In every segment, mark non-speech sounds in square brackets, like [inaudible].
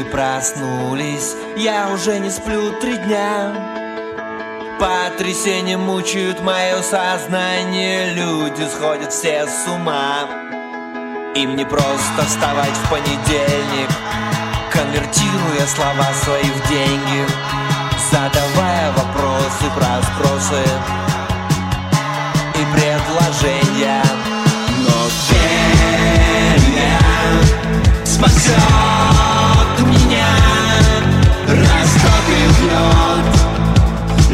Проснулись. Я уже не сплю три дня. Потрясения мучают мое сознание. Люди сходят все с ума. Им не просто вставать в понедельник Конвертируя слова свои в деньги Задавая вопросы про спросы И предложения. Но веря спасет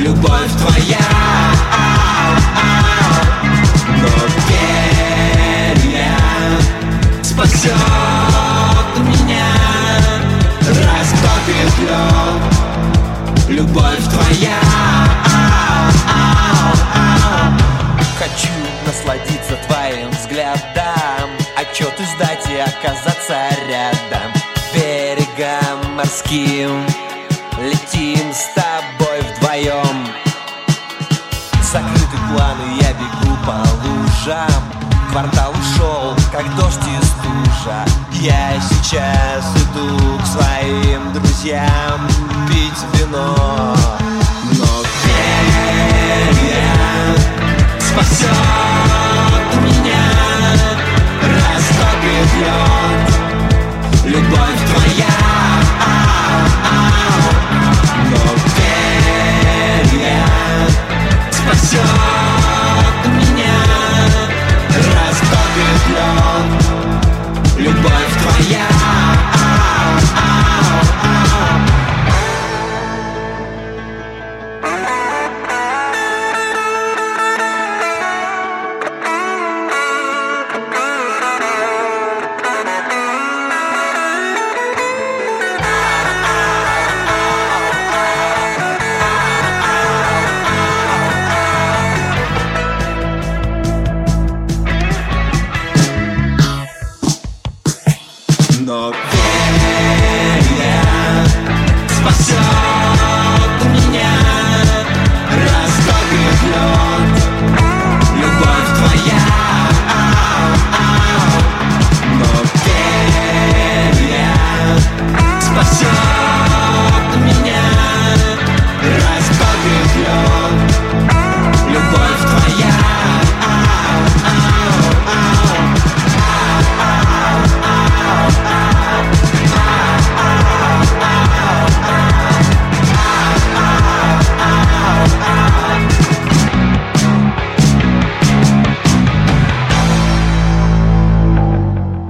любовь твоя. Но перья спасет меня. Растопит лед. Любовь твоя. Хочу насладиться твоим взглядом морским. Летим с тобой вдвоем. Закрыты планы, я бегу по лужам. Квартал ушел, как дождь и стужа Я сейчас иду к своим друзьям Пить вино. Но веря спасет меня Растопит лед Любовь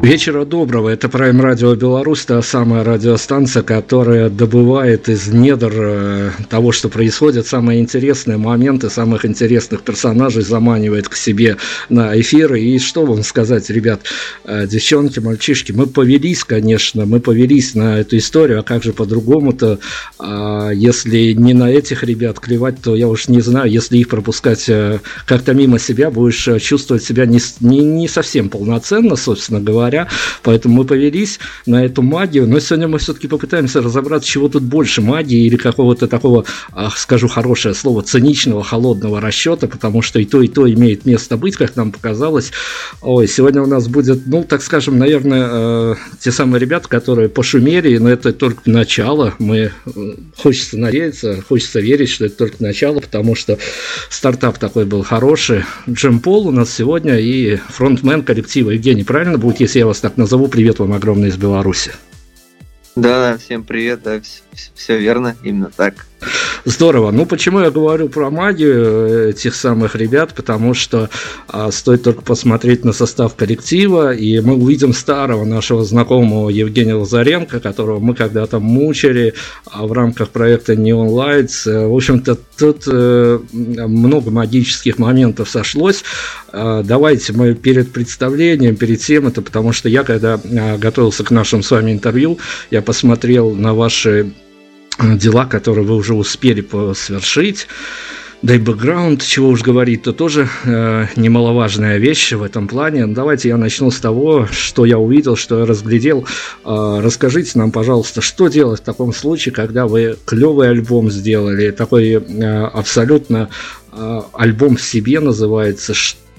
Вечера доброго. Это Prime Radio Беларусь, та самая радиостанция, которая добывает из недр э, того, что происходит, самые интересные моменты, самых интересных персонажей заманивает к себе на эфиры. И что вам сказать, ребят, э, девчонки, мальчишки, мы повелись, конечно, мы повелись на эту историю, а как же по-другому-то, а если не на этих ребят клевать, то я уж не знаю, если их пропускать э, как-то мимо себя, будешь чувствовать себя не, не, не совсем полноценно, собственно говоря, января, поэтому мы повелись на эту магию, но сегодня мы все-таки попытаемся разобраться, чего тут больше магии или какого-то такого, скажу хорошее слово, циничного, холодного расчета, потому что и то, и то имеет место быть, как нам показалось. Ой, сегодня у нас будет, ну, так скажем, наверное, э, те самые ребята, которые пошумели, но это только начало, мы, хочется надеяться, хочется верить, что это только начало, потому что стартап такой был хороший. Джем Пол у нас сегодня и фронтмен коллектива Евгений, правильно будет, если я вас так назову. Привет вам огромный из Беларуси. Да, да, всем привет, да, все, все верно, именно так. Здорово. Ну, почему я говорю про магию э, этих самых ребят? Потому что а, стоит только посмотреть на состав коллектива, и мы увидим старого нашего знакомого Евгения Лазаренко, которого мы когда-то мучили а, в рамках проекта Neon Lights. Э, в общем-то, тут э, много магических моментов сошлось. А, давайте мы перед представлением, перед тем это, потому что я, когда а, готовился к нашему с вами интервью, я посмотрел на ваши дела, которые вы уже успели совершить. Да и бэкграунд, чего уж говорить, то тоже э, немаловажная вещь в этом плане. Давайте я начну с того, что я увидел, что я разглядел. Э, расскажите нам, пожалуйста, что делать в таком случае, когда вы клевый альбом сделали, такой э, абсолютно э, альбом в себе называется,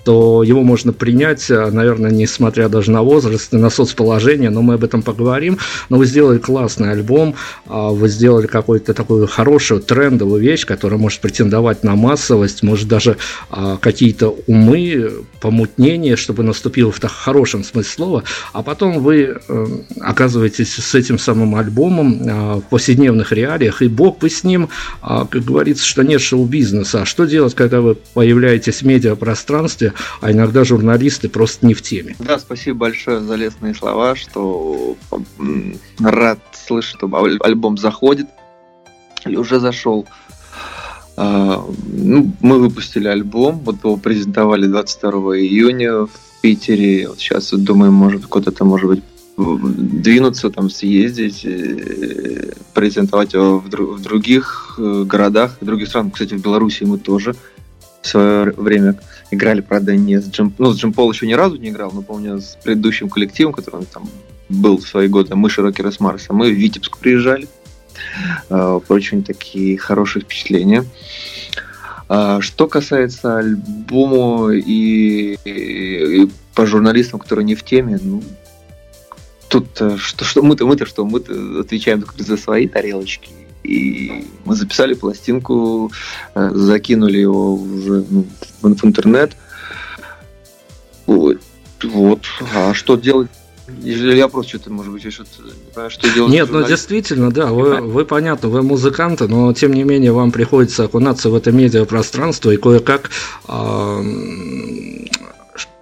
то его можно принять, э, наверное, несмотря даже на возраст и на соцположение, но мы об этом поговорим. Но вы сделали классный альбом, а, вы сделали какую-то такую хорошую трендовую вещь, которая может претендовать на массовость, может даже а, какие-то умы, помутнение, чтобы наступило в так хорошем смысле слова, а потом вы э, оказываетесь с этим самым альбомом а, в повседневных реалиях, и бог вы с ним, как говорится, что нет шоу-бизнеса. А что делать, когда вы появляетесь в медиапространстве, а иногда журналисты просто не в теме. Да, спасибо большое за лестные слова, что рад слышать, что альбом заходит или уже зашел. А, ну, мы выпустили альбом, вот его презентовали 22 июня в Питере. Вот сейчас думаем, может куда-то, может быть, двинуться, там, съездить, э, презентовать его в, других э, городах, в других странах. Кстати, в Беларуси мы тоже в свое время играли, правда, не с Джим... Ну, с Джим Пол еще ни разу не играл, но помню, с предыдущим коллективом, который там был в свои годы, мы Рокеры с Марса, мы в Витебск приезжали. Uh, очень такие хорошие впечатления. Uh, что касается альбома и, и, и по журналистам, которые не в теме, ну, тут э, что, что мы-то, мы-то что, мы отвечаем за свои тарелочки и мы записали пластинку, э, закинули его уже ну, в интернет. Вот. вот. А что делать? Или я просто что-то, может быть, что-то не понимаю, что делать. Нет, ну действительно, да, вы, вы понятно, вы музыканты, но тем не менее вам приходится окунаться в это медиапространство и кое-как э,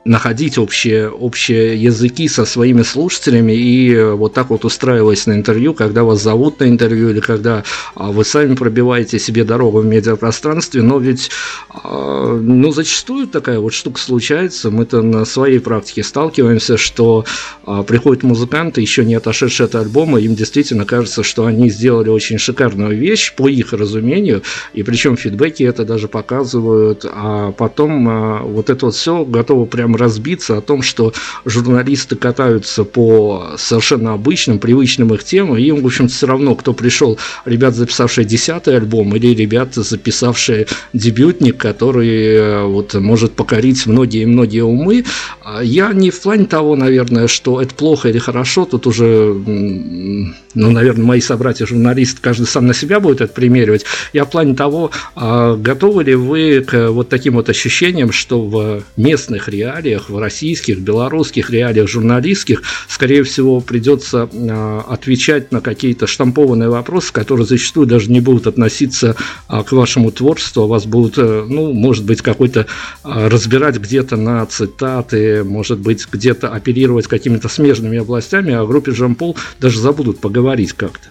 находить общие, общие языки со своими слушателями. И э, вот так вот устраиваясь на интервью, когда вас зовут на интервью или когда а, вы сами пробиваете себе дорогу в медиапространстве, но ведь а, ну, зачастую такая вот штука случается, мы-то на своей практике сталкиваемся, что а, приходят музыканты, еще не отошедшие от альбома, им действительно кажется, что они сделали очень шикарную вещь, по их разумению, и причем фидбэки это даже показывают, а потом вот это вот все готово прямо разбиться о том, что журналисты катаются по совершенно обычным, привычным их темам, и им, в общем-то, все равно, кто пришел, ребят, записавшие десятый альбом, или ребята, записавшие дебютник, который э, вот может покорить многие-многие умы. А я не в плане того, наверное, что это плохо или хорошо, тут уже, ну, наверное, мои собратья-журналисты, каждый сам на себя будет это примеривать. Я в плане того, а готовы ли вы к вот таким вот ощущениям, что в местных реалиях реалиях, в российских, белорусских реалиях журналистских, скорее всего, придется а, отвечать на какие-то штампованные вопросы, которые зачастую даже не будут относиться а, к вашему творчеству, а вас будут, э, ну, может быть, какой-то разбирать где-то на цитаты, может быть, где-то оперировать какими-то смежными областями, а о группе Жан-Пол даже забудут поговорить как-то.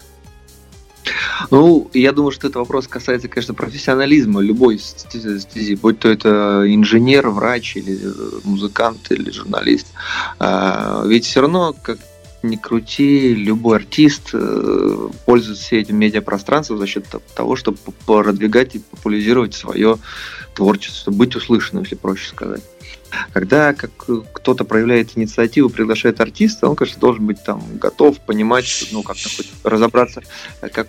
Ну, я думаю, что этот вопрос касается, конечно, профессионализма любой стези, будь то это инженер, врач или музыкант или журналист. А, ведь все равно, как ни крути, любой артист э, пользуется этим медиапространством за счет того, чтобы продвигать и популяризировать свое творчество, быть услышанным, если проще сказать. Когда как кто-то проявляет инициативу, приглашает артиста, он, конечно, должен быть там готов, понимать, ну, как-то хоть разобраться, как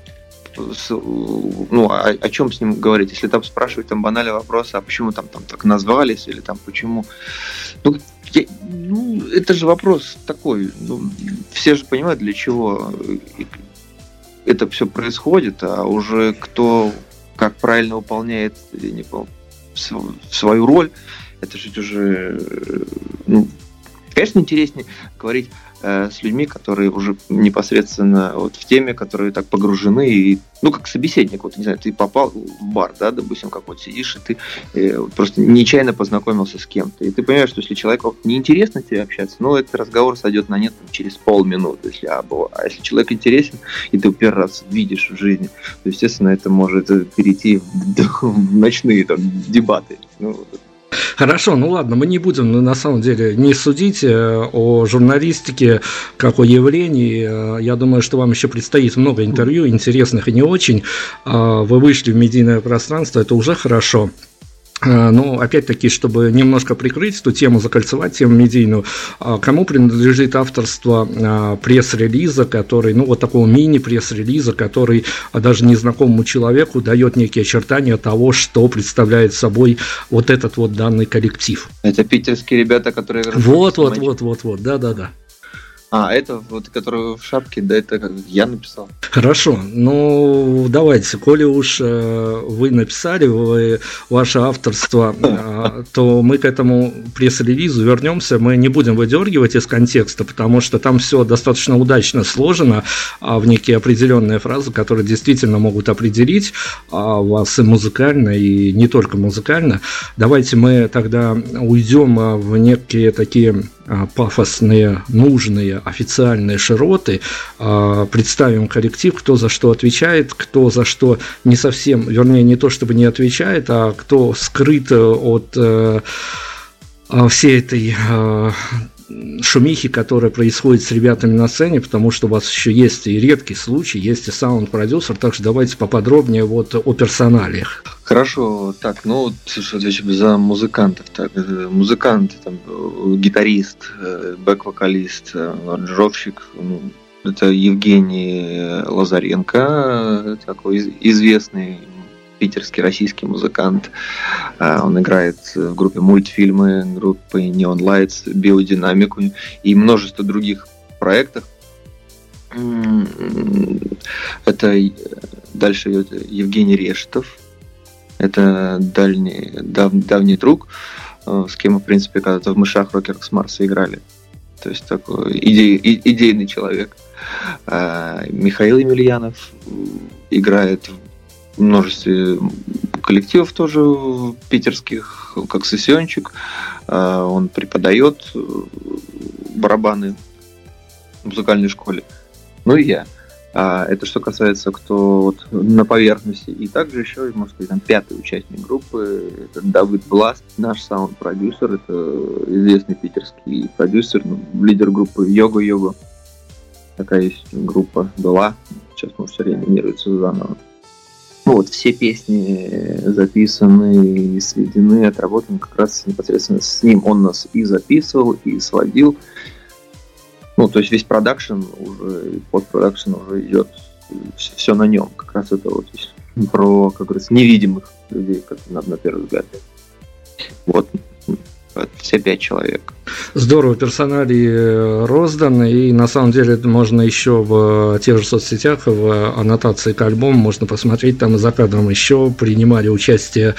ну, о, о чем с ним говорить, если там спрашивать там банальный вопрос, а почему там, там так назвались, или там почему. Ну, я, ну, это же вопрос такой. Ну, все же понимают, для чего это все происходит, а уже кто как правильно выполняет не свою роль, это же уже ну, Конечно, интереснее говорить э, с людьми, которые уже непосредственно вот в теме, которые так погружены, и, ну, как собеседник, вот, не знаю, ты попал в бар, да, допустим, как вот сидишь, и ты э, просто нечаянно познакомился с кем-то, и ты понимаешь, что если человеку неинтересно тебе общаться, ну, этот разговор сойдет на нет через полминуты, если, а, а если человек интересен, и ты первый раз видишь в жизни, то, естественно, это может перейти в, [laughs] в ночные там дебаты. Ну, Хорошо, ну ладно, мы не будем на самом деле не судить э, о журналистике как о явлении. Э, я думаю, что вам еще предстоит много интервью, интересных и не очень. А, вы вышли в медийное пространство, это уже хорошо. Э, ну, опять-таки, чтобы немножко прикрыть эту тему, закольцевать тему медийную, а кому принадлежит авторство а, пресс-релиза, который, ну, вот такого мини-пресс-релиза, который даже незнакомому человеку дает некие очертания того, что представляет собой вот этот вот данный коллектив. Это питерские ребята, которые... Вот, вот, вот, вот, вот, да-да-да. А, это вот, который в шапке, да, это я написал. Хорошо, ну давайте, коли уж э, вы написали, вы, ваше авторство, [laughs] э, то мы к этому пресс-релизу вернемся, мы не будем выдергивать из контекста, потому что там все достаточно удачно сложено а в некие определенные фразы, которые действительно могут определить а, вас и музыкально, и не только музыкально. Давайте мы тогда уйдем а, в некие такие пафосные, нужные, официальные широты, а, представим коллектив, кто за что отвечает, кто за что не совсем, вернее, не то чтобы не отвечает, а кто скрыт от э, а, всей этой шумихи, которая происходит с ребятами на сцене, потому что у вас еще есть и редкий случай, есть и саунд-продюсер, так что давайте поподробнее вот о персоналиях. Хорошо, так, ну, отвечу за музыкантов. Так, э, музыкант, там, э, гитарист, э, бэк-вокалист, аранжировщик, ну, это Евгений Лазаренко, такой известный питерский российский музыкант. А, он играет в группе мультфильмы, группы Neon Lights, биодинамику и множество других проектов. Это дальше идет Евгений Рештов. Это дальний, дав, давний друг, э, с кем мы, в принципе, когда-то в «Мышах Рокерах с Марса» играли. То есть такой идей, идейный человек. Михаил Емельянов играет в множестве коллективов тоже питерских, как сессиончик. А, он преподает э, барабаны в музыкальной школе. Ну и я. А, это что касается, кто вот на поверхности. И также еще, можно сказать, там пятый участник группы, это Давид Бласт, наш саунд-продюсер, это известный питерский продюсер, ну, лидер группы Йога-Йога. Такая есть группа была, сейчас, может, все реанимируется заново. Ну, вот все песни записаны и сведены, отработаны как раз непосредственно с ним. Он нас и записывал, и сводил. Ну, то есть весь продакшн уже, постпродакшн уже идет все на нем. Как раз это вот про, как говорится, невидимых людей, как на, на первый взгляд. Вот все пять человек. Здорово, персоналии э, розданы, и на самом деле можно еще в тех же соцсетях, в аннотации к альбому можно посмотреть, там за кадром еще принимали участие.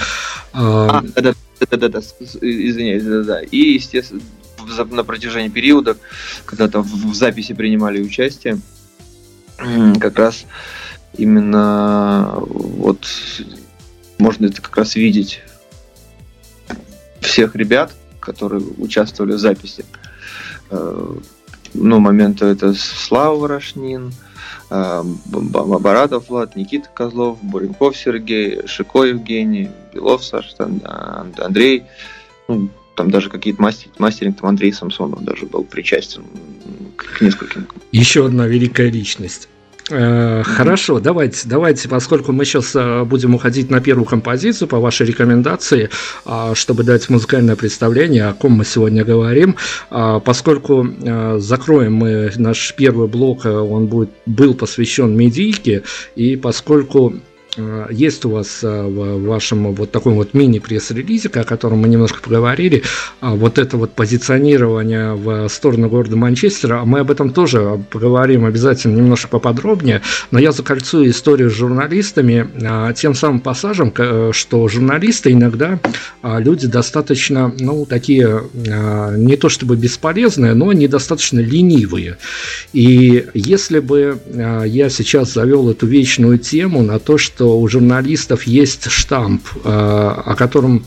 А, да, да, да, да, извиняюсь, да, да. И, естественно, на протяжении периода, когда там в записи принимали участие, как раз именно вот можно это как раз видеть всех ребят, которые участвовали в записи. Э, ну, момента это Слава Ворошнин, э, Барадов Влад, Никита Козлов, Буренков Сергей, Шико Евгений, Белов Саша, Андрей, ну, там даже какие-то мастер, мастеринг, там Андрей Самсонов даже был причастен к нескольким. Еще одна великая личность. Э, хорошо, давайте, давайте, поскольку мы сейчас э, будем уходить на первую композицию по вашей рекомендации, а, чтобы дать музыкальное представление, о ком мы сегодня говорим, а, поскольку э, закроем мы наш первый блок, он будет, был посвящен медийке, и поскольку есть у вас э, в вашем вот таком вот мини-пресс-релизе, о котором мы немножко поговорили, вот это вот позиционирование в сторону города Манчестера, мы об этом тоже поговорим обязательно немножко поподробнее, но я закольцую историю с журналистами тем самым пассажем, что журналисты иногда люди достаточно, ну, такие не то чтобы бесполезные, но недостаточно ленивые. И если бы я сейчас завел эту вечную тему на то, что у журналистов есть штамп, э, о котором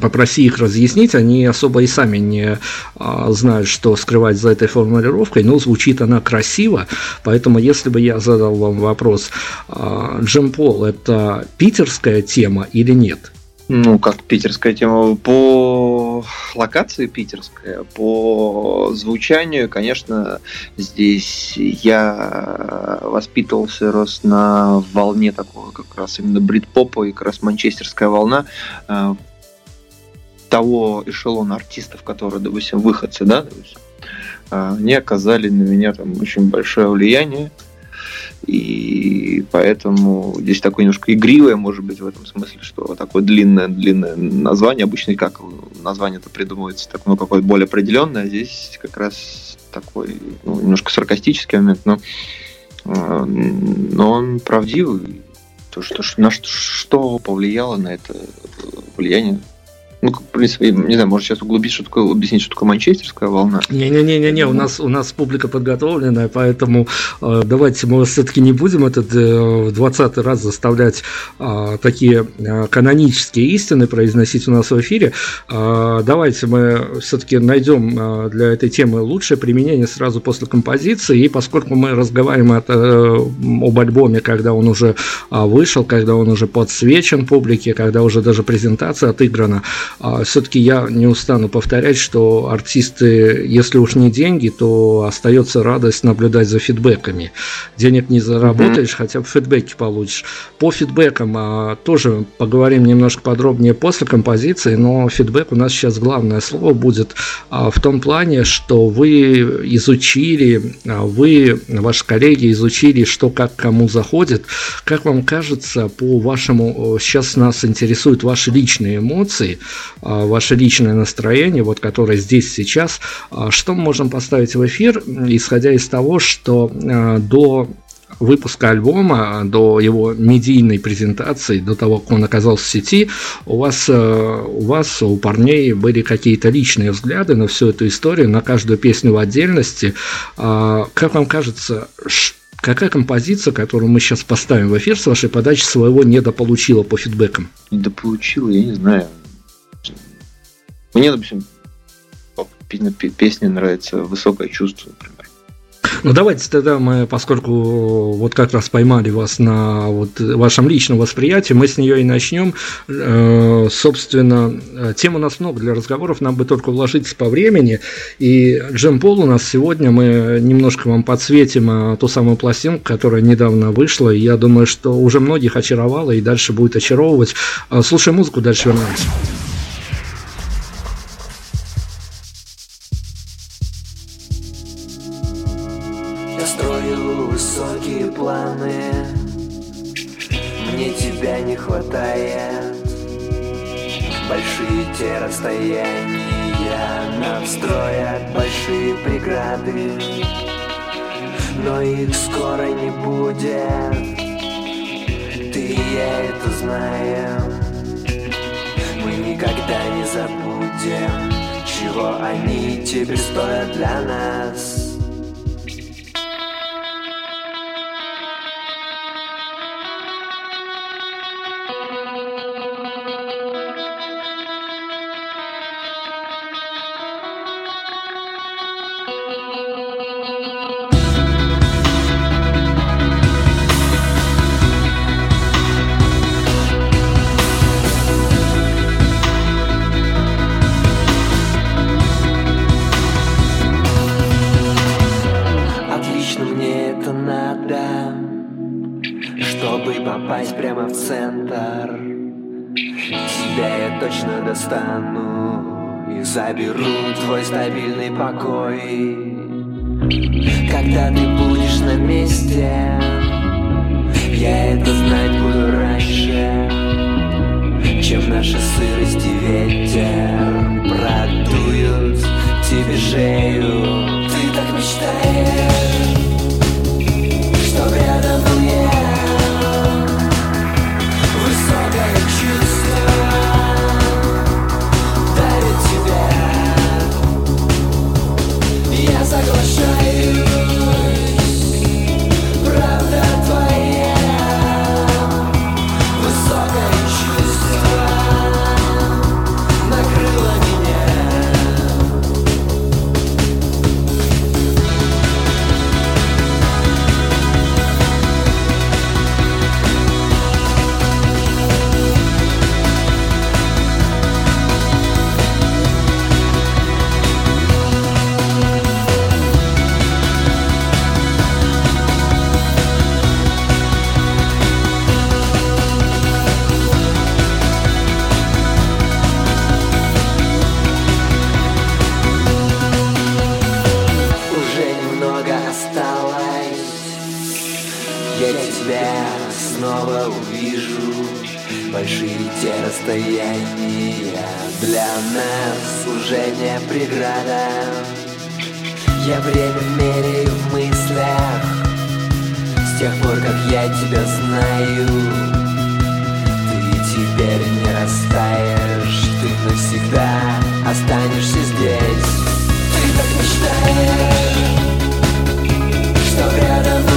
попроси их разъяснить, они особо и сами не а, знают, что скрывать за этой формулировкой, но звучит она красиво, поэтому если бы я задал вам вопрос, Джим Пол – это питерская тема или нет? Ну, как питерская тема. По локации питерская, по звучанию, конечно, здесь я воспитывался, рос на волне такого как раз именно брит-попа и как раз манчестерская волна э, того эшелона артистов, которые, допустим, выходцы, да, допустим, э, они оказали на меня там очень большое влияние. И поэтому здесь такое немножко игривое, может быть, в этом смысле, что такое длинное-длинное название. Обычно как название это придумывается, так, ну, какое-то более определенное, а здесь как раз такой ну, немножко саркастический момент, но, э, но он правдивый. То, что, на что, что повлияло на это влияние ну, в принципе, не знаю, может сейчас углубить, что такое, объяснить, что такое манчестерская волна. Не-не-не, не, у нас у нас публика подготовленная, поэтому э, давайте мы все-таки не будем этот э, 20 раз заставлять э, такие э, канонические истины произносить у нас в эфире. Э, давайте мы все-таки найдем э, для этой темы лучшее применение сразу после композиции, и поскольку мы разговариваем от, э, об альбоме, когда он уже э, вышел, когда он уже подсвечен публике, когда уже даже презентация отыграна, все-таки я не устану повторять, что артисты, если уж не деньги, то остается радость наблюдать за фидбэками. Денег не заработаешь, mm-hmm. хотя бы фидбэки получишь. По фидбэкам а, тоже поговорим немножко подробнее после композиции, но фидбэк у нас сейчас главное слово будет а, в том плане, что вы изучили, а, вы, ваши коллеги изучили, что как кому заходит. Как вам кажется, по вашему, сейчас нас интересуют ваши личные эмоции, а, ваше личное настроение, вот которое здесь сейчас, а, что мы можем поставить в эфир, исходя из того, что а, до выпуска альбома, до его медийной презентации, до того, как он оказался в сети, у вас, у вас, у парней были какие-то личные взгляды на всю эту историю, на каждую песню в отдельности. Как вам кажется, какая композиция, которую мы сейчас поставим в эфир с вашей подачи, своего недополучила по фидбэкам? Недополучила, я не знаю. Мне, допустим, песне нравится «Высокое чувство», например. Ну давайте тогда мы, поскольку вот как раз поймали вас на вот вашем личном восприятии, мы с нее и начнем. Э, собственно, тем у нас много для разговоров, нам бы только вложиться по времени. И Джем Пол у нас сегодня, мы немножко вам подсветим а, ту самую пластинку, которая недавно вышла. И я думаю, что уже многих очаровала и дальше будет очаровывать. Слушай музыку, дальше вернемся. Никогда не забудем Чего они теперь стоят для нас преграда Я время меряю в мыслях. С тех пор, как я тебя знаю Ты теперь не растаешь. Ты навсегда останешься здесь. Ты так мечтаешь Что рядом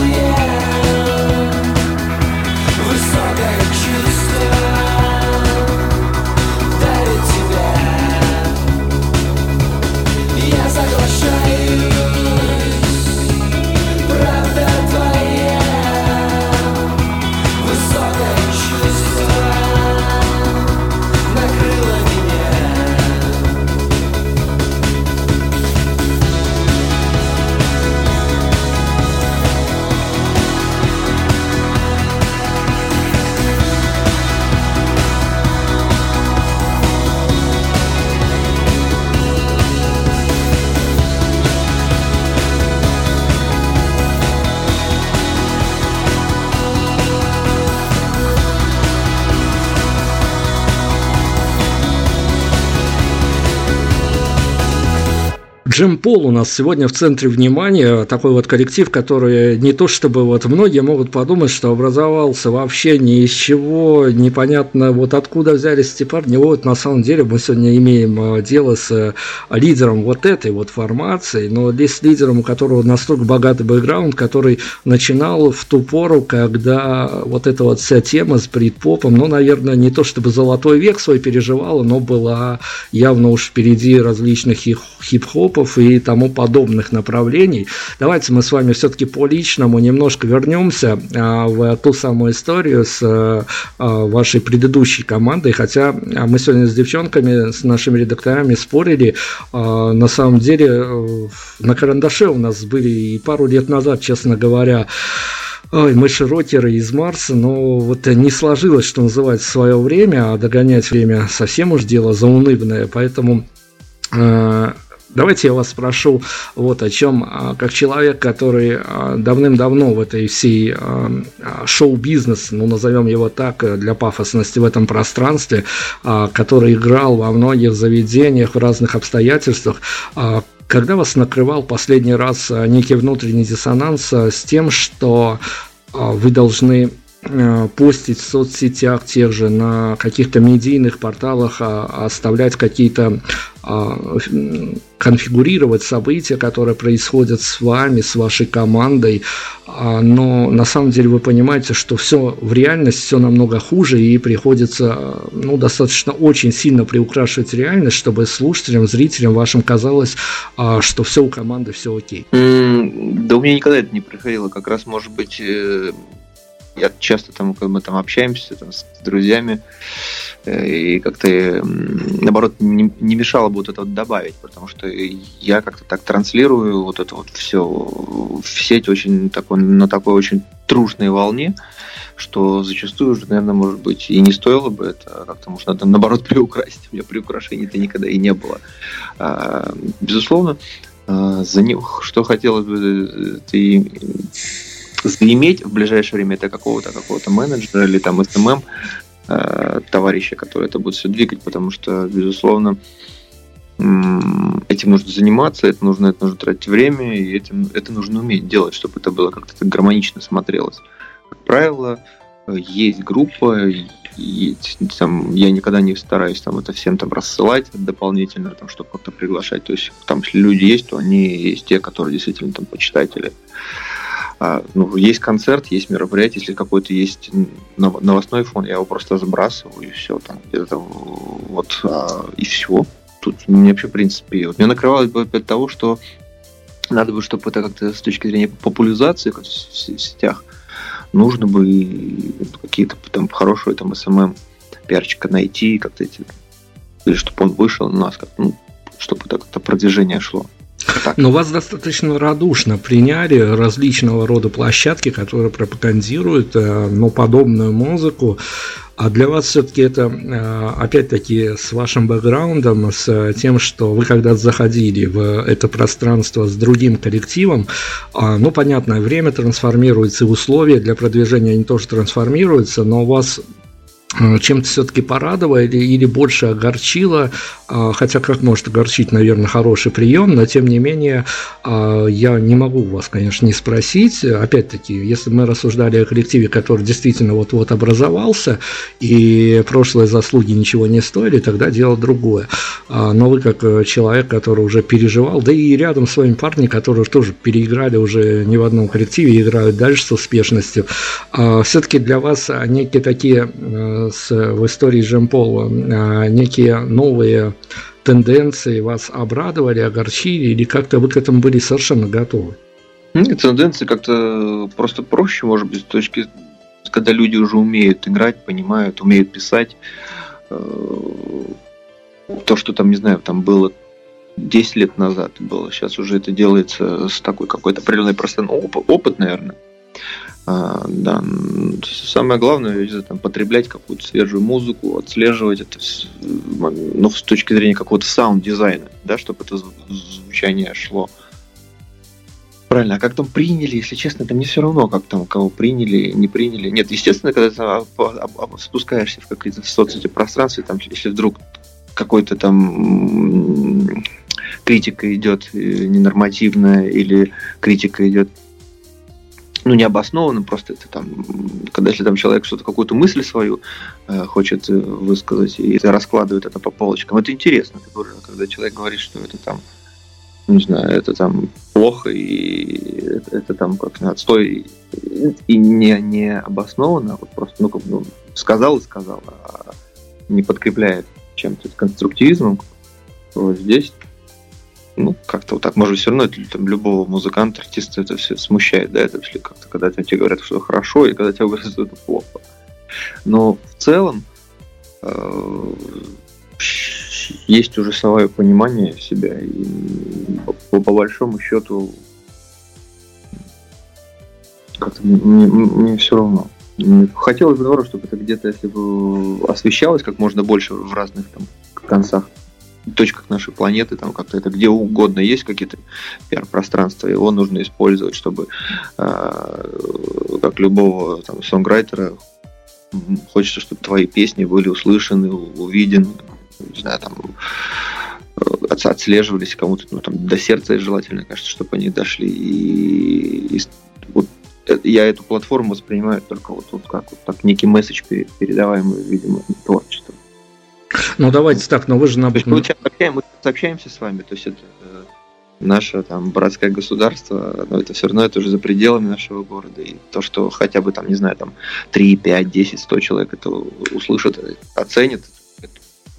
Джим Пол у нас сегодня в центре внимания, такой вот коллектив, который не то чтобы вот многие могут подумать, что образовался вообще ни из чего, непонятно вот откуда взялись эти парни. Вот на самом деле мы сегодня имеем э, дело с э, лидером вот этой вот формации, но с лидером, у которого настолько богатый бэкграунд, который начинал в ту пору, когда вот эта вот вся тема с брит-попом, ну, наверное, не то чтобы золотой век свой переживала, но была явно уж впереди различных хип-хопов, альбомов и тому подобных направлений. Давайте мы с вами все-таки по личному немножко вернемся а, в ту самую историю с а, вашей предыдущей командой, хотя мы сегодня с девчонками, с нашими редакторами спорили, а, на самом деле э, на карандаше у нас были и пару лет назад, честно говоря, Ой, мы широкеры из Марса, но вот не сложилось, что называется, свое время, а догонять время совсем уж дело заунывное, поэтому э, Давайте я вас спрошу вот о чем, а, как человек, который а, давным-давно в этой всей а, шоу-бизнес, ну назовем его так, э, для пафосности в этом пространстве, который играл во многих заведениях, в разных обстоятельствах, когда вас накрывал последний раз некий внутренний диссонанс с тем, что вы должны постить в соцсетях тех же, на каких-то медийных порталах, а, оставлять какие-то а, конфигурировать события, которые происходят с вами, с вашей командой, а, но на самом деле вы понимаете, что все в реальности все намного хуже и приходится ну, достаточно очень сильно приукрашивать реальность, чтобы слушателям, зрителям вашим казалось, что все у команды все окей. да у меня никогда это не приходило, как раз может быть э, я часто там, когда мы там общаемся там, с друзьями, э, и как-то, наоборот, не, не мешало бы вот это вот добавить, потому что я как-то так транслирую вот это вот все в сеть очень такой, на такой очень трушной волне, что зачастую уже, наверное, может быть, и не стоило бы это как-то, может, надо наоборот [laughs] приукрасить. У меня приукрашений-то никогда и не было. А, безусловно, а, за них, что хотелось бы, ты заиметь в ближайшее время это какого-то какого-то менеджера или там SMM э, товарища, который это будет все двигать, потому что, безусловно, этим нужно заниматься, это нужно, это нужно тратить время, и этим, это нужно уметь делать, чтобы это было как-то гармонично смотрелось. Как правило, есть группа, и там, я никогда не стараюсь там это всем там рассылать дополнительно, там, чтобы как-то приглашать. То есть там, если люди есть, то они есть те, которые действительно там почитатели. А, ну, есть концерт, есть мероприятие, если какой-то есть новостной фон, я его просто забрасываю и все там это вот а, и все. Тут мне вообще в принципе вот, меня накрывало от того, что надо бы, чтобы это как-то с точки зрения популяризации в сетях нужно бы какие-то там хорошие там SMM пиарчика найти как-то эти или чтобы он вышел на нас, как, ну, чтобы это как-то продвижение шло. Но вас достаточно радушно приняли различного рода площадки, которые пропагандируют э, ну, подобную музыку. А для вас все-таки это, э, опять-таки, с вашим бэкграундом, с тем, что вы когда-то заходили в это пространство с другим коллективом, а, ну, понятно, время трансформируется, условия для продвижения они тоже трансформируются, но у вас чем-то все-таки порадовало или, или больше огорчило, а, хотя как может огорчить, наверное, хороший прием, но тем не менее а, я не могу вас, конечно, не спросить. Опять-таки, если мы рассуждали о коллективе, который действительно вот-вот образовался, и прошлые заслуги ничего не стоили, тогда дело другое. А, но вы как э, человек, который уже переживал, да и рядом с вами парни, которые тоже переиграли уже не в одном коллективе, играют дальше с успешностью, все-таки для вас некие такие э, с, в истории Жемпола а, некие новые тенденции вас обрадовали, огорчили, или как-то вы к этому были совершенно готовы? Нет, тенденции как-то просто проще, может быть, с точки когда люди уже умеют играть, понимают, умеют писать. Э, то, что там, не знаю, там было 10 лет назад было, сейчас уже это делается с такой какой-то определенной просто ну, опыт, наверное. А, да, самое главное это там, потреблять какую-то свежую музыку, отслеживать это ну, с точки зрения какого-то саунд-дизайна, да, чтобы это звучание шло. Правильно, а как там приняли, если честно, это мне все равно, как там кого приняли, не приняли. Нет, естественно, когда ты спускаешься в какие-то соцсети пространства, там, если вдруг какой-то там критика идет э, ненормативная или критика идет ну, необоснованным, просто это там, когда если там человек что-то, какую-то мысль свою э, хочет э, высказать, и раскладывает это по полочкам, это интересно, когда человек говорит, что это там, не знаю, это там плохо, и это, это там как отстой, и не, не обоснованно, а вот просто, ну, как, ну, сказал и сказал, а не подкрепляет чем-то конструктивизмом, вот здесь ну, как-то вот так, может, все равно это, там, любого музыканта, артиста это все смущает, да, это все как-то, когда тебе говорят, что хорошо, и когда тебе говорят, что это плохо. Но в целом э, есть уже свое понимание себя, и по, по большому счету как-то мне, мне все равно. Хотелось бы, наоборот, чтобы это где-то, если бы освещалось как можно больше в разных там концах точках нашей планеты, там как-то это где угодно есть какие-то пиар-пространства, его нужно использовать, чтобы э, как любого там сонграйтера хочется, чтобы твои песни были услышаны, увидены, не знаю, там э, отслеживались кому-то, ну, там, до сердца желательно, кажется, чтобы они дошли. И, и вот э, я эту платформу воспринимаю только вот, вот как вот так некий месседж, передаваемый, видимо, творчеством. Ну давайте так, но вы же на... То есть, мы общаемся с вами, то есть это э, наше там братское государство, но это все равно это уже за пределами нашего города. И то, что хотя бы там, не знаю, там 3, 5, 10, 100 человек это услышат, оценят,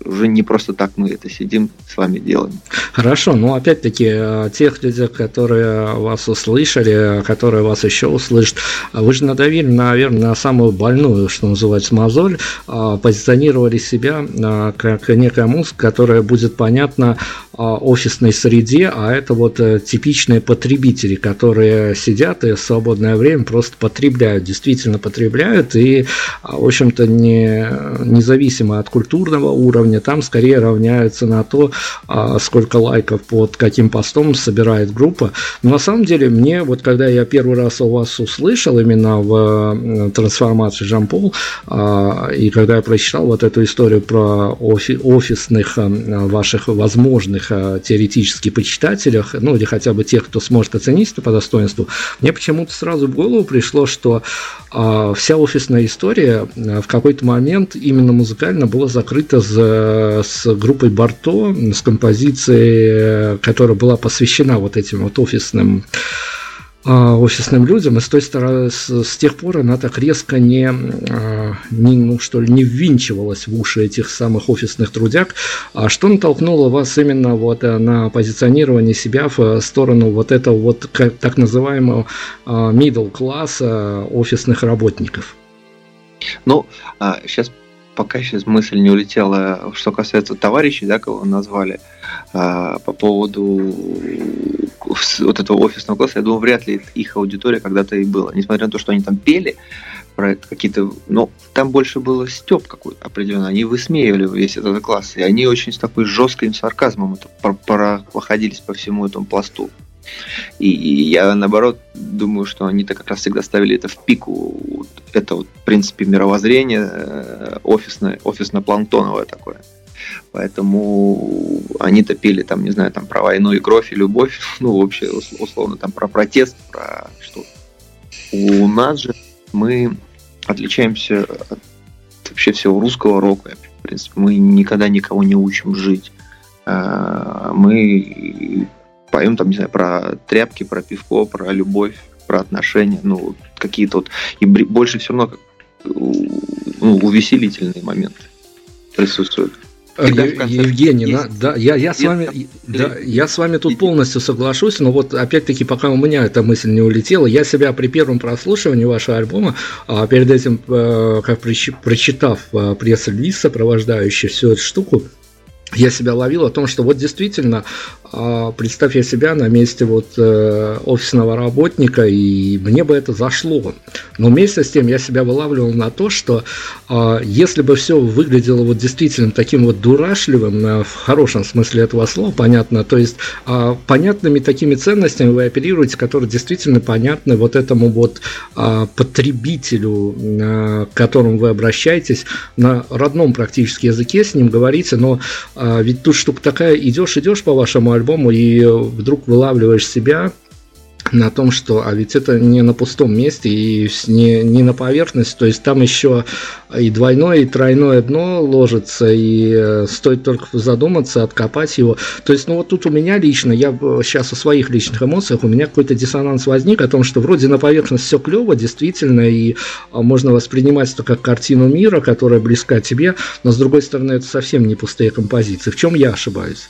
уже не просто так мы это сидим с вами делаем. Хорошо, но опять-таки э, тех людей, которые вас услышали, которые вас еще услышат, вы же надавили, наверное, на самую больную, что называется, мозоль, э, позиционировали себя э, как некая музыка, которая будет понятна офисной среде, а это вот типичные потребители, которые сидят и в свободное время просто потребляют, действительно потребляют, и, в общем-то, не, независимо от культурного уровня, там скорее равняются на то, а, сколько лайков под каким постом собирает группа. Но на самом деле мне, вот когда я первый раз у вас услышал именно в трансформации Жампол, а, и когда я прочитал вот эту историю про офи офисных а, ваших возможных теоретически почитателях, ну или хотя бы тех, кто сможет оценить это по достоинству, мне почему-то сразу в голову пришло, что вся офисная история в какой-то момент именно музыкально была закрыта за с группой Барто, с композицией, которая была посвящена вот этим вот офисным офисным людям, и с той стороны, с, с тех пор она так резко не, а, не, ну, что ли, не ввинчивалась в уши этих самых офисных трудяг. А что натолкнуло вас именно вот э, на позиционирование себя в сторону вот этого вот так называемого а, middle класса офисных работников? Ну, сейчас пока сейчас мысль не улетела, что касается товарищей, да, кого назвали, а, по поводу вот этого офисного класса, я думаю, вряд ли их аудитория когда-то и была. Несмотря на то, что они там пели, про какие-то, ну, там больше было степ какой-то определенно. Они высмеивали весь этот класс, и они очень с такой жестким сарказмом это проходились по всему этому пласту. И, я, наоборот, думаю, что они-то как раз всегда ставили это в пику. Это, вот, в принципе, мировоззрение э, офисное, офисно-планктоновое такое. Поэтому они топили там, не знаю, там про войну и кровь и любовь, [laughs] ну, вообще, условно, там про протест, про что. У нас же мы отличаемся от вообще всего русского рока. В принципе, мы никогда никого не учим жить. А, мы поем там, не знаю, про тряпки, про пивко, про любовь, про отношения, ну, какие-то вот, и больше все равно ну, увеселительные моменты присутствуют. Евгений, на, да, я, я с вами, да, я с вами тут полностью соглашусь, но вот опять-таки, пока у меня эта мысль не улетела, я себя при первом прослушивании вашего альбома, а перед этим, э, как прочитав э, пресс-релиз, сопровождающий всю эту штуку, я себя ловил о том, что вот действительно, а, представь я себя на месте вот э, офисного работника, и мне бы это зашло. Но вместе с тем я себя вылавливал на то, что а, если бы все выглядело вот действительно таким вот дурашливым, э, в хорошем смысле этого слова, понятно, то есть а, понятными такими ценностями вы оперируете, которые действительно понятны вот этому вот потребителю, э, к которому вы обращаетесь, на родном практически языке с ним говорите, но ведь тут штука такая, идешь, идешь по вашему альбому и вдруг вылавливаешь себя на том, что а ведь это не на пустом месте и не, не на поверхности, то есть там еще и двойное, и тройное дно ложится, и э, стоит только задуматься, откопать его. То есть, ну вот тут у меня лично, я сейчас о своих личных эмоциях, у меня какой-то диссонанс возник о том, что вроде на поверхности все клево, действительно, и а, можно воспринимать это как картину мира, которая близка тебе, но с другой стороны, это совсем не пустые композиции. В чем я ошибаюсь?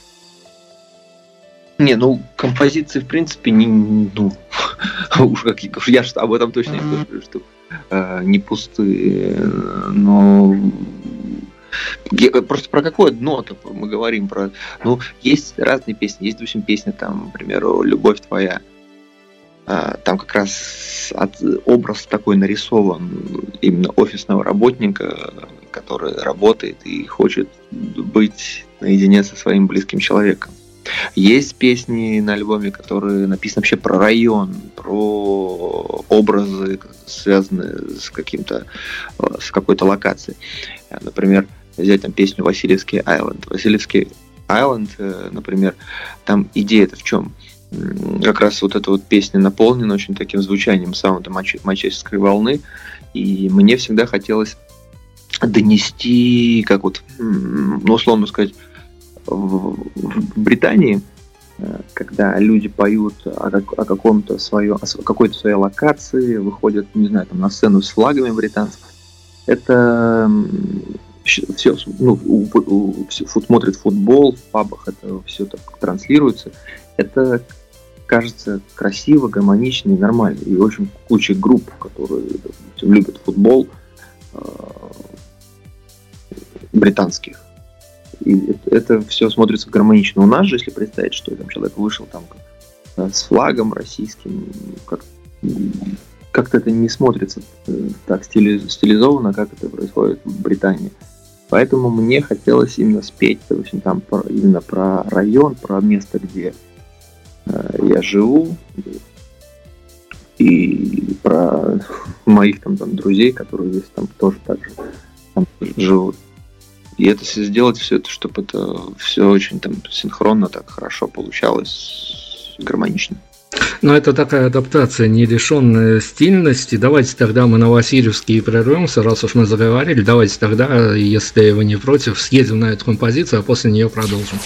Не, ну композиции в принципе не, ну [laughs] уж как я что об этом точно не скажу, что э, не пустые, но просто про какое дно-то мы говорим про, ну есть разные песни, есть допустим песня там, например, "Любовь твоя", а, там как раз от, образ такой нарисован именно офисного работника, который работает и хочет быть наедине со своим близким человеком. Есть песни на альбоме, которые написаны вообще про район, про образы, связанные с каким-то, э, с какой-то локацией. Например, взять там песню Васильевский Айленд. Васильевский Айленд, э, например, там идея-то в чем? Как раз вот эта вот песня наполнена очень таким звучанием саунда Манчестерской волны, и мне всегда хотелось донести, как вот, ну, условно сказать, в, в Британии, э, когда люди поют о, о каком-то своем, о какой-то своей локации, выходят, не знаю, там на сцену с флагами британскими, это все, ну, у, все, смотрит футбол, в пабах это все так транслируется. Это кажется красиво, гармонично и нормально. И очень куча групп, которые любят футбол, э, британских, и это все смотрится гармонично. У нас же, если представить, что там человек вышел там э, с флагом российским, как, как-то это не смотрится э, так стилизованно, как это происходит в Британии. Поэтому мне хотелось именно спеть, допустим, там про, именно про район, про место, где э, я живу, и про моих там, там друзей, которые здесь там тоже так же там, живут. И это сделать все это, чтобы это все очень там синхронно, так хорошо получалось, гармонично. Но это такая адаптация, не лишенная стильности. Давайте тогда мы на Васильевский прервемся, раз уж мы заговорили. Давайте тогда, если вы не против, съедем на эту композицию, а после нее продолжим.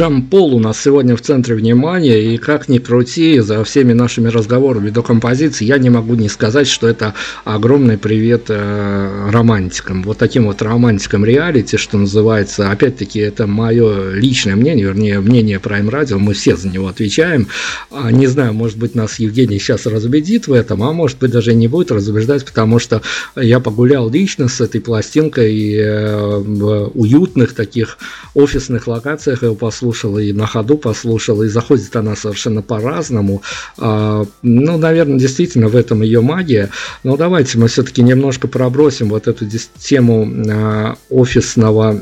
Айленд Джам Пол у нас сегодня в центре внимания, и как ни крути, за всеми нашими разговорами до композиции, я не могу не сказать, что это огромный привет э, романтикам. Вот таким вот романтикам реалити, что называется. Опять-таки, это мое личное мнение, вернее, мнение Prime Radio, мы все за него отвечаем. А, Не знаю, может быть, нас Евгений сейчас разубедит в этом, а может быть, даже не будет разубеждать, потому что я погулял лично с этой пластинкой э, в уютных таких офисных локациях его послушал, и на ходу послушал, и заходит она совершенно по-разному. А, Ну, наверное, действительно в этом ее магия. Но давайте мы все-таки немножко пробросим вот эту тему а, офисного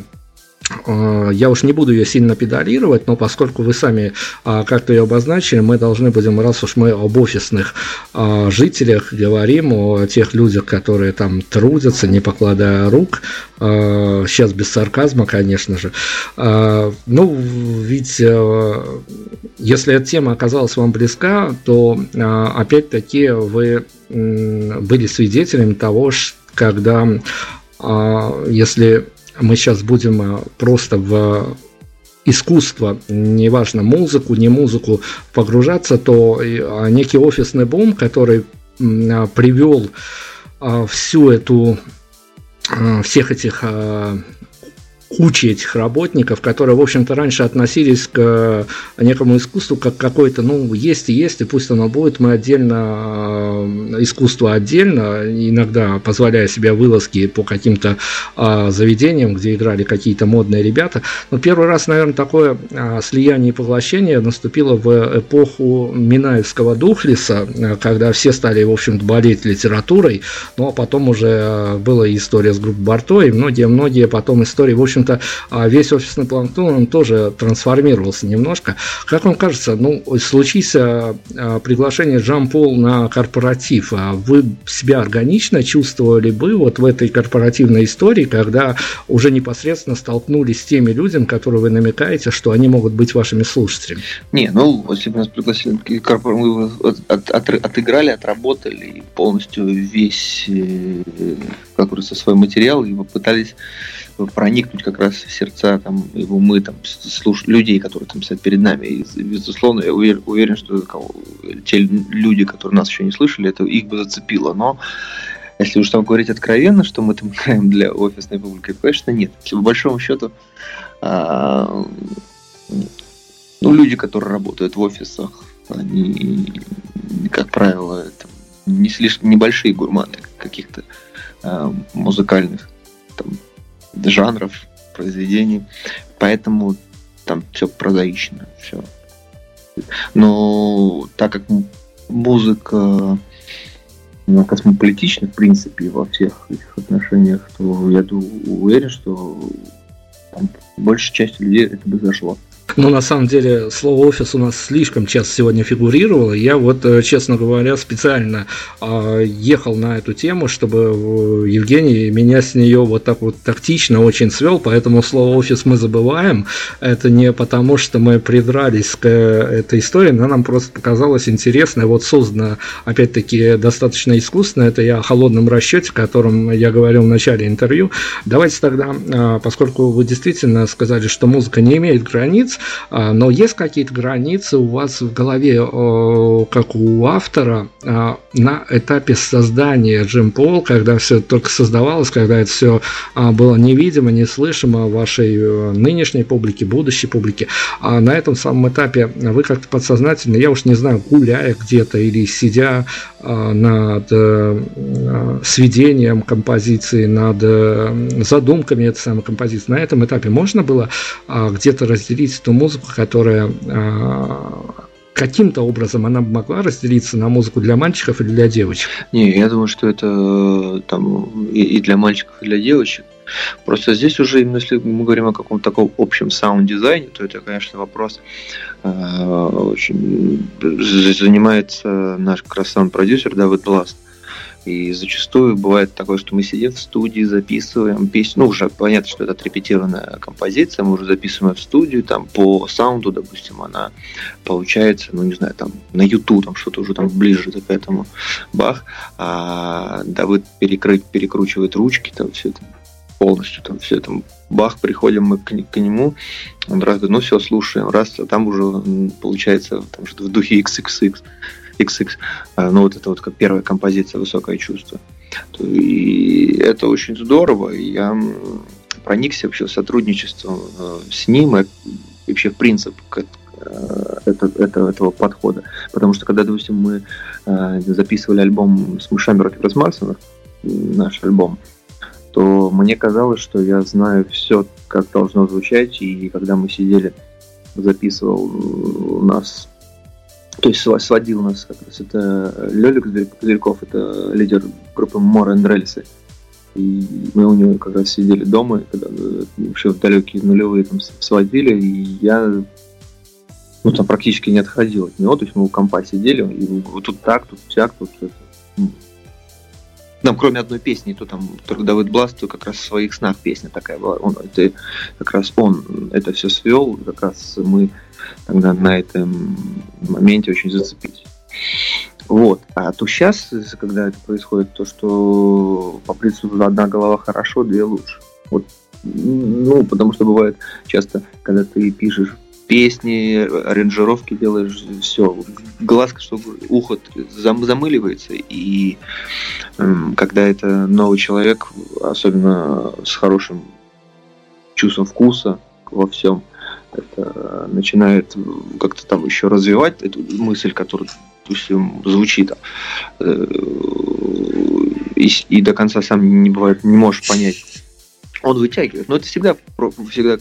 а, я уж не буду ее сильно педалировать, но поскольку вы сами а, как-то ее обозначили, мы должны будем, раз уж мы об офисных жителях говорим, о тех людях, которые там трудятся, не покладая рук, сейчас без сарказма, конечно же. Ну, ведь если эта тема оказалась вам близка, то опять-таки вы были свидетелями того, ш- когда а, если мы сейчас будем а, просто в искусство, неважно, музыку, не музыку, погружаться, то а, некий офисный бум, который привел всю эту всех этих а, кучи этих работников, которые, в общем-то, раньше относились к э, некому искусству как какой-то, ну, есть и есть, и пусть оно будет, мы отдельно, э, искусство отдельно, иногда позволяя себе вылазки по каким-то э, заведениям, где играли какие-то модные ребята. Но первый раз, наверное, такое э, слияние и поглощение наступило в эпоху Минаевского Духлиса, когда все стали, в общем-то, болеть литературой, ну, а потом уже была история с группой Барто, и многие-многие потом истории, в общем общем-то, а, весь офисный планктон, он тоже трансформировался немножко. Как вам кажется, ну, случись приглашение Жан-Пол на корпоратив, вы себя органично чувствовали бы вот в этой корпоративной истории, когда уже непосредственно столкнулись с теми людьми, которые вы намекаете, что они могут быть вашими слушателями? Не, ну, если бы нас пригласили, мы от, от, от, отыграли, отработали полностью весь, как говорится, свой материал и попытались проникнуть как раз в сердца там, в умы там, слуш... людей, которые там стоят перед нами. И, безусловно, я уверен, уверен что те люди, которые нас еще не слышали, это их бы зацепило. Но если уж там говорить откровенно, что мы там играем для офисной публики, конечно, нет. Если по большому счету, а, ну, люди, которые работают в офисах, они, как правило, это не слишком небольшие гурманы каких-то а, музыкальных там, жанров, произведений. Поэтому там все прозаично, все. Но так как музыка ну, космополитична, в принципе, во всех этих отношениях, то я уверен, что там, большей части людей это бы зашло. Но на самом деле слово офис у нас слишком часто сегодня фигурировало. Я вот, э, честно говоря, специально э, ехал на эту тему, чтобы Евгений меня с нее вот так вот тактично очень свел, поэтому слово офис мы забываем. Это не потому, что мы придрались к э, этой истории, но нам просто показалось интересно. Вот создано, опять-таки, достаточно искусственно. Это я о холодном расчете, о котором я говорил в начале интервью. Давайте тогда, э, поскольку вы действительно сказали, что музыка не имеет границ, а, но есть какие-то границы у вас в голове, как у автора, а, на этапе создания Джим Пол, когда все только создавалось, когда это все а, было невидимо, неслышимо вашей э, нынешней публике, будущей публике. А на этом самом этапе вы как-то подсознательно, я уж не знаю, гуляя где-то или сидя над э, сведением композиции, над э, задумками этой самой композиции, на этом этапе можно было где-то разделить ту музыку, которая а, каким-то образом она могла разделиться на музыку для мальчиков или для девочек? Не, я думаю, что это там и для мальчиков, и для девочек. Просто здесь уже, именно если мы говорим о каком-то таком общем саунд-дизайне, то это, конечно, вопрос э, очень занимается наш как раз саунд-продюсер Давид Бласт. И зачастую бывает такое, что мы сидим в студии, записываем песню. Ну, уже понятно, что это отрепетированная композиция, мы уже записываем в студию, там по саунду, допустим, она получается, ну, не знаю, там на YouTube, там что-то уже там ближе к этому бах. А Давыд перекрыть, перекручивает ручки, там все это полностью, там все там бах, приходим мы к, к нему, он раз, ну все, слушаем, раз, а там уже получается там что-то в духе XXX. XX, а, ну вот это вот как первая композиция «Высокое чувство». И это очень здорово, я проникся вообще сотрудничеством э, с ним, и вообще в принцип э, это, это, этого подхода. Потому что когда, допустим, мы э, записывали альбом с мышами против Марсона, наш альбом, то мне казалось, что я знаю все, как должно звучать, и когда мы сидели, записывал у нас то есть сводил нас как раз это Лёлик Зверьков, это лидер группы More and Release. И мы у него как раз сидели дома, когда вообще в далекие нулевые там сводили, и я ну, там практически не отходил от него, то есть мы у компа сидели, и вот тут так, тут всяк, тут это. Там, кроме одной песни, то там только Давид Бласт, то как раз в своих снах песня такая была. Он, это, как раз он это все свел, как раз мы тогда на этом моменте очень зацепить. Вот. А то сейчас, когда это происходит, то, что по принципу одна голова хорошо, две лучше. Вот. Ну, потому что бывает часто, когда ты пишешь песни, аранжировки делаешь, все, глаз, что ухо зам, замыливается, и э, когда это новый человек, особенно с хорошим чувством вкуса во всем, это начинает как-то там еще развивать эту мысль, которая допустим, звучит, э, и, и до конца сам не бывает, не можешь понять, он вытягивает. Но это всегда, всегда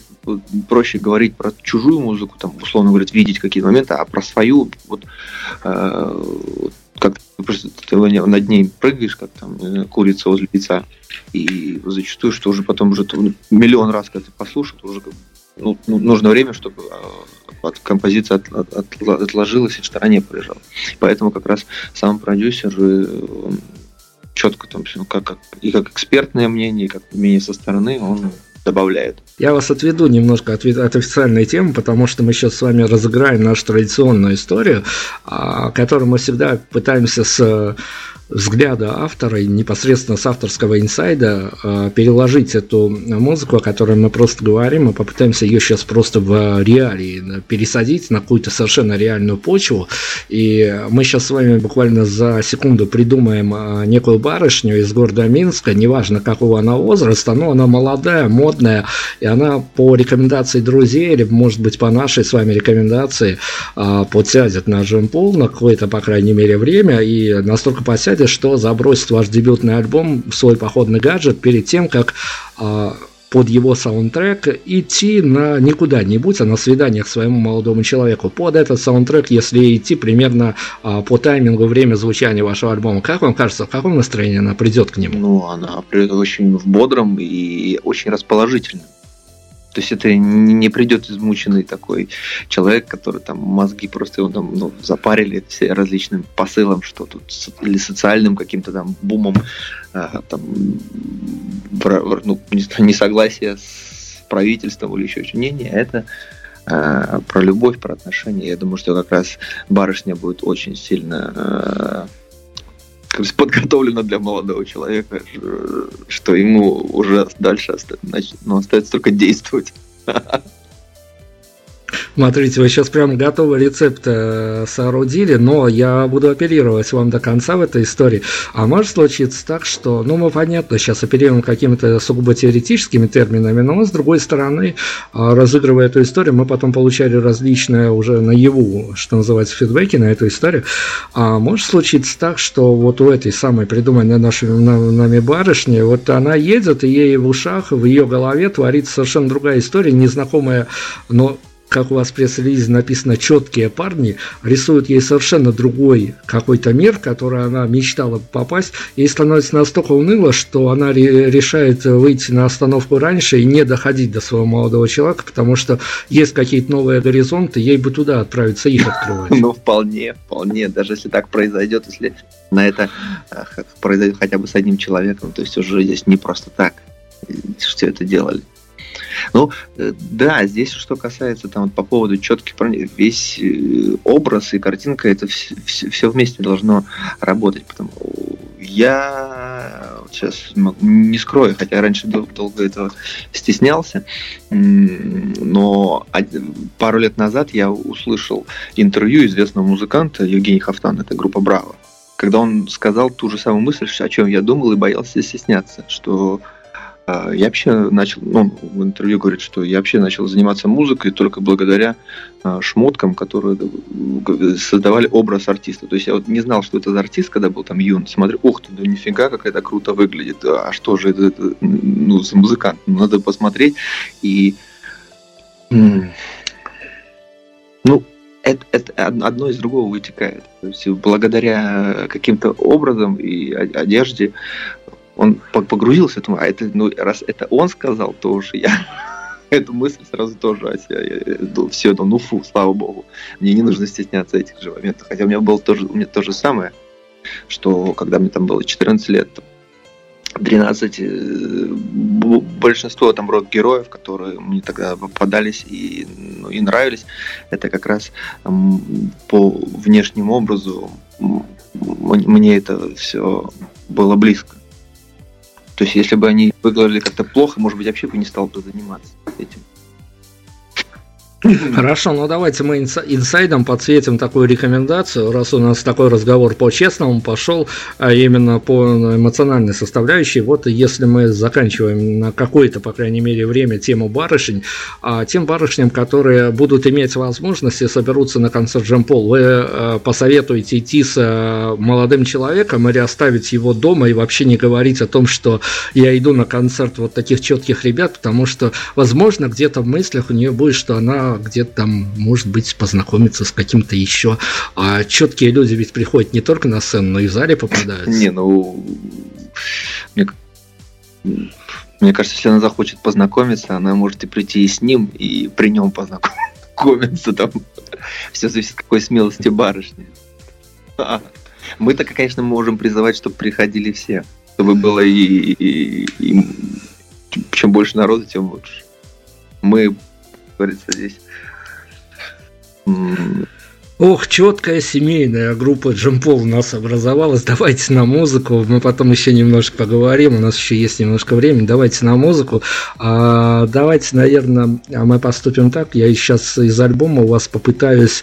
проще говорить про чужую музыку, там, условно говоря, видеть какие-то моменты, а про свою, вот, э, как просто ты над ней прыгаешь, как там э, курица возле яйца. И зачастую, что уже потом уже миллион раз, когда ты послушал, уже ну, ну, нужно время, чтобы э, композиция от, от, от, отложилась и в стороне полежала. Поэтому как раз сам продюсер э, четко там все, как, как, и как экспертное мнение, и как мнение со стороны, он добавляет. Я вас отведу немножко от, от официальной темы, потому что мы сейчас с вами разыграем нашу традиционную историю, а, которую мы всегда пытаемся с взгляда автора непосредственно с авторского инсайда э, переложить эту музыку, о которой мы просто говорим, мы попытаемся ее сейчас просто в реалии пересадить на какую-то совершенно реальную почву. И мы сейчас с вами буквально за секунду придумаем э, некую барышню из города Минска, неважно какого она возраста, но она молодая, модная, и она по рекомендации друзей или, может быть, по нашей с вами рекомендации э, подсядет на джемпул на какое-то, по крайней мере, время и настолько посядет, рады, что забросит ваш дебютный альбом свой походный гаджет перед тем, как э, под его саундтрек идти на не куда-нибудь, а на свидание к своему молодому человеку. Под этот саундтрек, если идти примерно э, по таймингу время звучания вашего альбома, как вам кажется, в каком настроении она придет к нему? Ну, она придет очень в бодром и очень расположительном. То есть это не придет измученный такой человек, который там мозги просто его там ну, запарили различным посылом, что тут или социальным каким-то там бумом, а, там ну, несогласие с правительством или еще что-то. Не, не, это а, про любовь, про отношения. Я думаю, что как раз барышня будет очень сильно а, подготовлено для молодого человека, что ему уже дальше ну, остается только действовать. [laughs] Смотрите, вы сейчас прям готовый рецепт э, соорудили, но я буду оперировать вам до конца в этой истории. А может случиться так, что, ну, мы, понятно, сейчас оперируем какими-то сугубо теоретическими терминами, но с другой стороны, э, разыгрывая эту историю, мы потом получали различные уже наяву, что называется, фидбэки на эту историю. А может случиться так, что вот у этой самой придуманной нашей нами барышни, вот она едет, и ей в ушах, в ее голове творится совершенно другая история, незнакомая, но как у вас в пресс-релизе написано, четкие парни рисуют ей совершенно другой какой-то мир, в который она мечтала попасть. Ей становится настолько уныло, что она решает выйти на остановку раньше и не доходить до своего молодого человека, потому что есть какие-то новые горизонты, ей бы туда отправиться, их открывать. Ну, вполне, вполне. Даже если так произойдет, если на это произойдет хотя бы с одним человеком, то есть уже здесь не просто так все это делали. Ну, э, да, здесь что касается там по поводу четких весь э, образ и картинка, это все, все вместе должно работать. Потому я сейчас не скрою, хотя раньше долго этого стеснялся, но пару лет назад я услышал интервью известного музыканта Евгения Хафтана, это группа Браво, когда он сказал ту же самую мысль, о чем я думал и боялся стесняться, что я вообще начал, ну, в интервью говорит, что я вообще начал заниматься музыкой только благодаря а, шмоткам, которые создавали образ артиста. То есть я вот не знал, что это за артист, когда был там юн. Смотрю, ух ты, да нифига, как это круто выглядит. А что же это, это ну, за музыкант? Ну, надо посмотреть. И ну, это, это одно из другого вытекает. То есть благодаря каким-то образом и одежде он погрузился, думаю, а это, ну, раз это он сказал, то уж я [laughs] эту мысль сразу тоже о себе. Все, ну, ну фу, слава богу. Мне не нужно стесняться этих же моментов. Хотя у меня было тоже, у меня то же самое, что когда мне там было 14 лет, 13, э, большинство там род героев, которые мне тогда попадались и, ну, и нравились, это как раз по внешнему образу мне это все было близко. То есть, если бы они выглядели как-то плохо, может быть, вообще бы не стал бы заниматься этим. [laughs] Хорошо, ну давайте мы инсайдом подсветим такую рекомендацию, раз у нас такой разговор по-честному пошел, а именно по эмоциональной составляющей. Вот если мы заканчиваем на какое-то, по крайней мере, время тему барышень, а тем барышням, которые будут иметь возможность и соберутся на концерт Джампол, вы э, посоветуете идти с э, молодым человеком или оставить его дома и вообще не говорить о том, что я иду на концерт вот таких четких ребят, потому что, возможно, где-то в мыслях у нее будет, что она где-то там, может быть, познакомиться с каким-то еще. А четкие люди ведь приходят не только на сцену, но и в зале попадают. Не, ну... Мне, мне кажется, если она захочет познакомиться, она может и прийти и с ним, и при нем познакомиться. Там все зависит от какой смелости барышни. Мы-то, конечно, можем призывать, чтобы приходили все. Чтобы было и, и, и чем больше народу, тем лучше. Мы говорится, здесь. Ох, четкая семейная группа Джемпол у нас образовалась. Давайте на музыку. Мы потом еще немножко поговорим. У нас еще есть немножко времени. Давайте на музыку. А, давайте, наверное, мы поступим так. Я сейчас из альбома у вас попытаюсь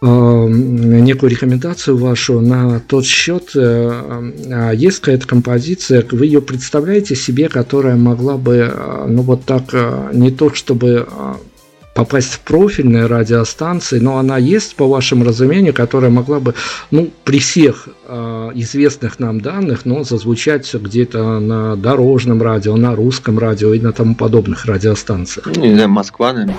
некую рекомендацию вашу на тот счет. Э, а есть какая-то композиция, вы ее представляете себе, которая могла бы, э, ну вот так, э, не то чтобы попасть в профильные радиостанции, но она есть, по вашему разумению, которая могла бы, ну, при всех э, известных нам данных, но зазвучать где-то на дорожном радио, на русском радио и на тому подобных радиостанциях. Ну, не знаю, Москва, наверное.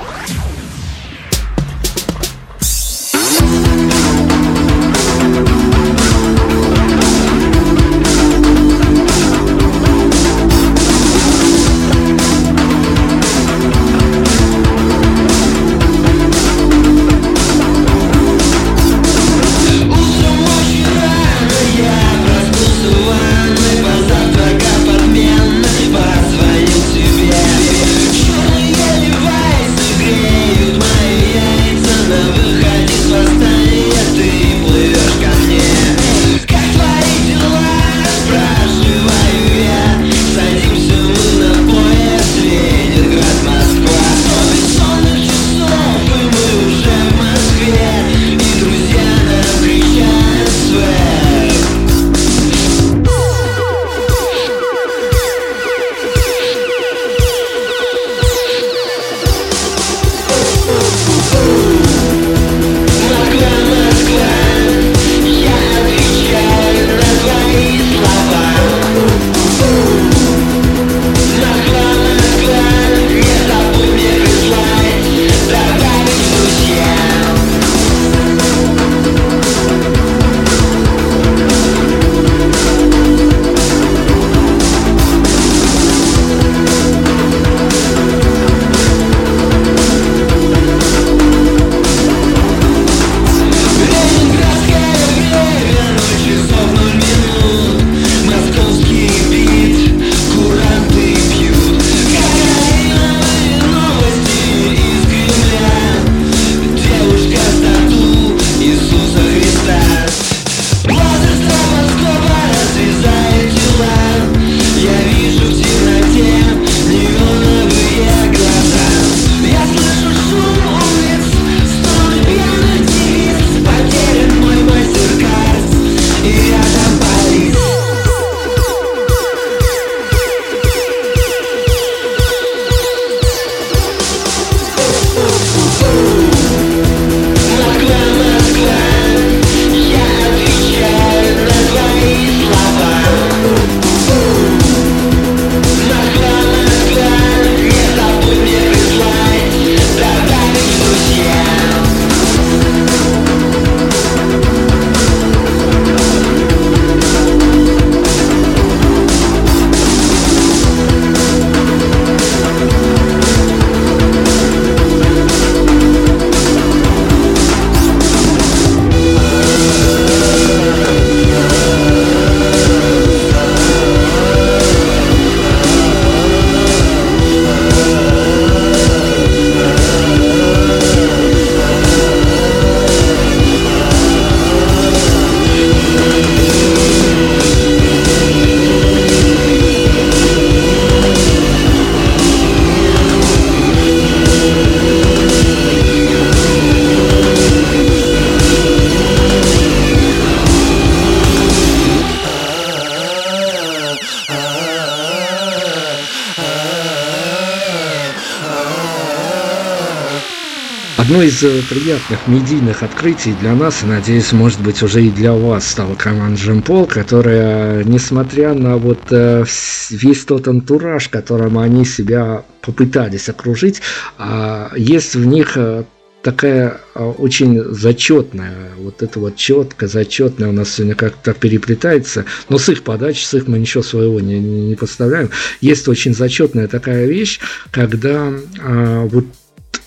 Приятных медийных открытий для нас, и, надеюсь, может быть, уже и для вас стала команда Джемпол, которая, несмотря на вот э, весь тот антураж, которым они себя попытались окружить, а, есть в них э, такая очень зачетная, вот это вот четко, зачетная у нас сегодня как-то переплетается, но с их подачи, с их мы ничего своего не, не подставляем. Есть очень зачетная такая вещь, когда а, вот Э,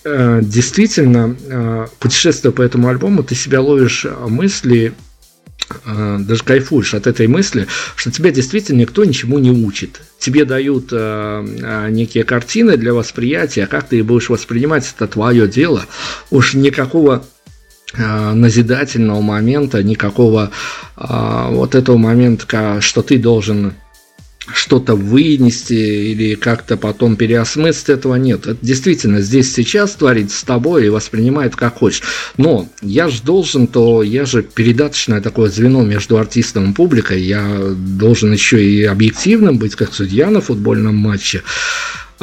действительно, э, путешествуя по этому альбому, ты себя ловишь э, мысли, даже кайфуешь от этой мысли, что тебя действительно никто ничему не учит. Тебе дают некие картины для восприятия, как ты их будешь воспринимать, это твое дело. Уж никакого назидательного момента, никакого вот этого момента, что ты должен что-то вынести или как-то потом переосмыслить, этого нет. Это действительно здесь сейчас творится с тобой и воспринимает как хочешь. Но я же должен, то я же передаточное такое звено между артистом и публикой, я должен еще и объективным быть, как судья на футбольном матче.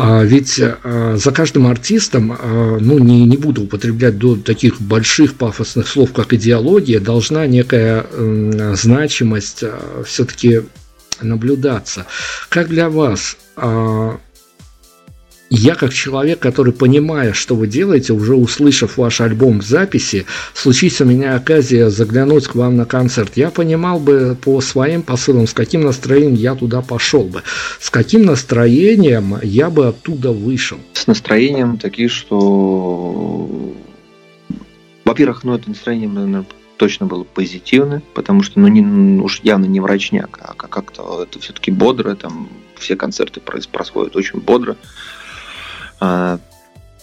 А ведь а, за каждым артистом, а, ну, не, не буду употреблять до таких больших пафосных слов, как идеология, должна некая значимость все-таки наблюдаться. Как для вас? А, я как человек, который понимая, что вы делаете, уже услышав ваш альбом в записи, случись у меня оказия заглянуть к вам на концерт, я понимал бы по своим посылам, с каким настроением я туда пошел бы, с каким настроением я бы оттуда вышел. С настроением такие, что во-первых, ну это настроение, наверное, точно было позитивно, потому что, ну, не, уж явно не врачняк, а как-то это все-таки бодро, там все концерты происходят очень бодро. А,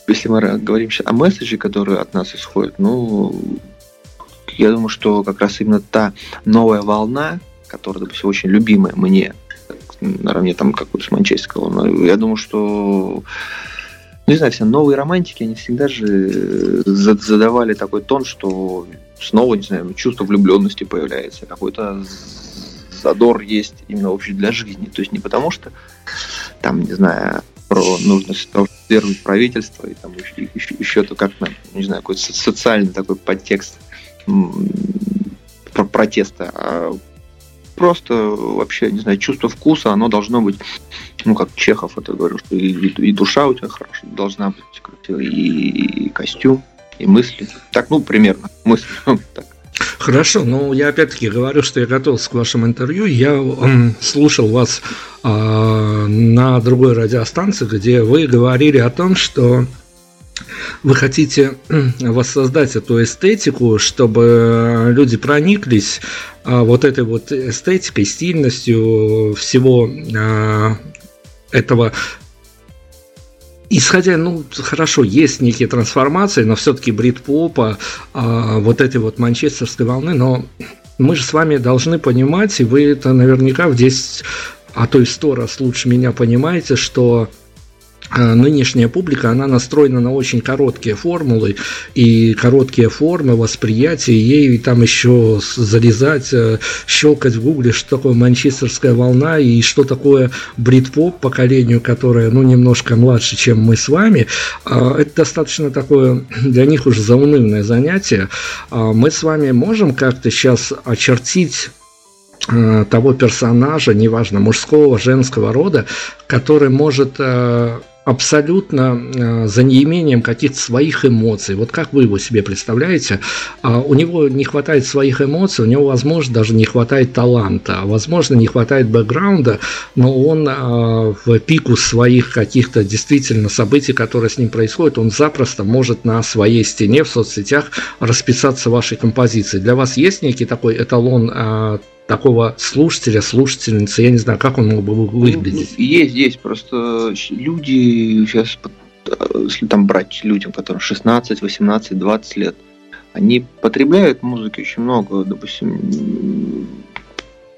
если мы говорим сейчас о месседже, который от нас исходит, ну, я думаю, что как раз именно та новая волна, которая, допустим, очень любимая мне, наравне там какой-то с манчестерского, но я думаю, что ну, не знаю, все новые романтики, они всегда же задавали такой тон, что снова, не знаю, чувство влюбленности появляется, какой-то задор есть именно вообще для жизни. То есть не потому что там, не знаю, про нужность поддерживать правительство и там еще, еще, еще то как-то, не знаю, какой-то социальный такой подтекст про протеста, а просто вообще, не знаю, чувство вкуса, оно должно быть, ну, как Чехов это говорил, что и, и душа у тебя хорошая должна быть, и, и костюм, и мысли. Так, ну, примерно, мысли. [laughs] так. Хорошо, но я опять-таки говорю, что я готовился к вашему интервью. Я э, слушал вас э, на другой радиостанции, где вы говорили о том, что вы хотите воссоздать эту эстетику, чтобы люди прониклись а, вот этой вот эстетикой, стильностью всего а, этого Исходя, ну, хорошо, есть некие трансформации, но все-таки брит-попа, а, вот этой вот манчестерской волны, но мы же с вами должны понимать, и вы это наверняка в 10, а то и 100 раз лучше меня понимаете, что нынешняя публика, она настроена на очень короткие формулы и короткие формы восприятия, ей там еще залезать, э, щелкать в гугле, что такое манчестерская волна и что такое брит-поп поколению, которое, ну, немножко младше, чем мы с вами, а, это достаточно такое для них уже заунывное занятие. А, мы с вами можем как-то сейчас очертить э, того персонажа, неважно, мужского, женского рода, который может э, абсолютно э, за неимением каких-то своих эмоций. Вот как вы его себе представляете? А, у него не хватает своих эмоций, у него, возможно, даже не хватает таланта, возможно, не хватает бэкграунда, но он э, в пику своих каких-то действительно событий, которые с ним происходят, он запросто может на своей стене в соцсетях расписаться вашей композицией. Для вас есть некий такой эталон такого слушателя, слушательницы, я не знаю, как он мог бы выглядеть. Ну, есть, есть, просто люди сейчас, если там брать людям, которым 16, 18, 20 лет, они потребляют музыки очень много, допустим,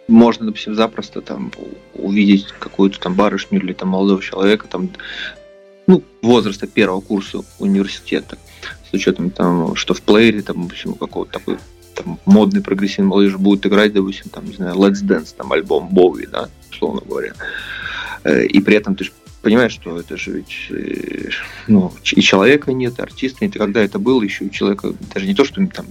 можно, допустим, запросто там увидеть какую-то там барышню или там молодого человека, там, ну, возраста первого курса университета, с учетом там, что в плеере, там, в общем, какого-то такой там, модный прогрессивный молодежь будет играть, допустим, там, не знаю, Let's Dance, там, альбом Боуи, да, условно говоря. Э, и при этом ты понимаешь, что это же ведь э, ну, и человека нет, и артиста нет. И когда это было, еще у человека даже не то, что там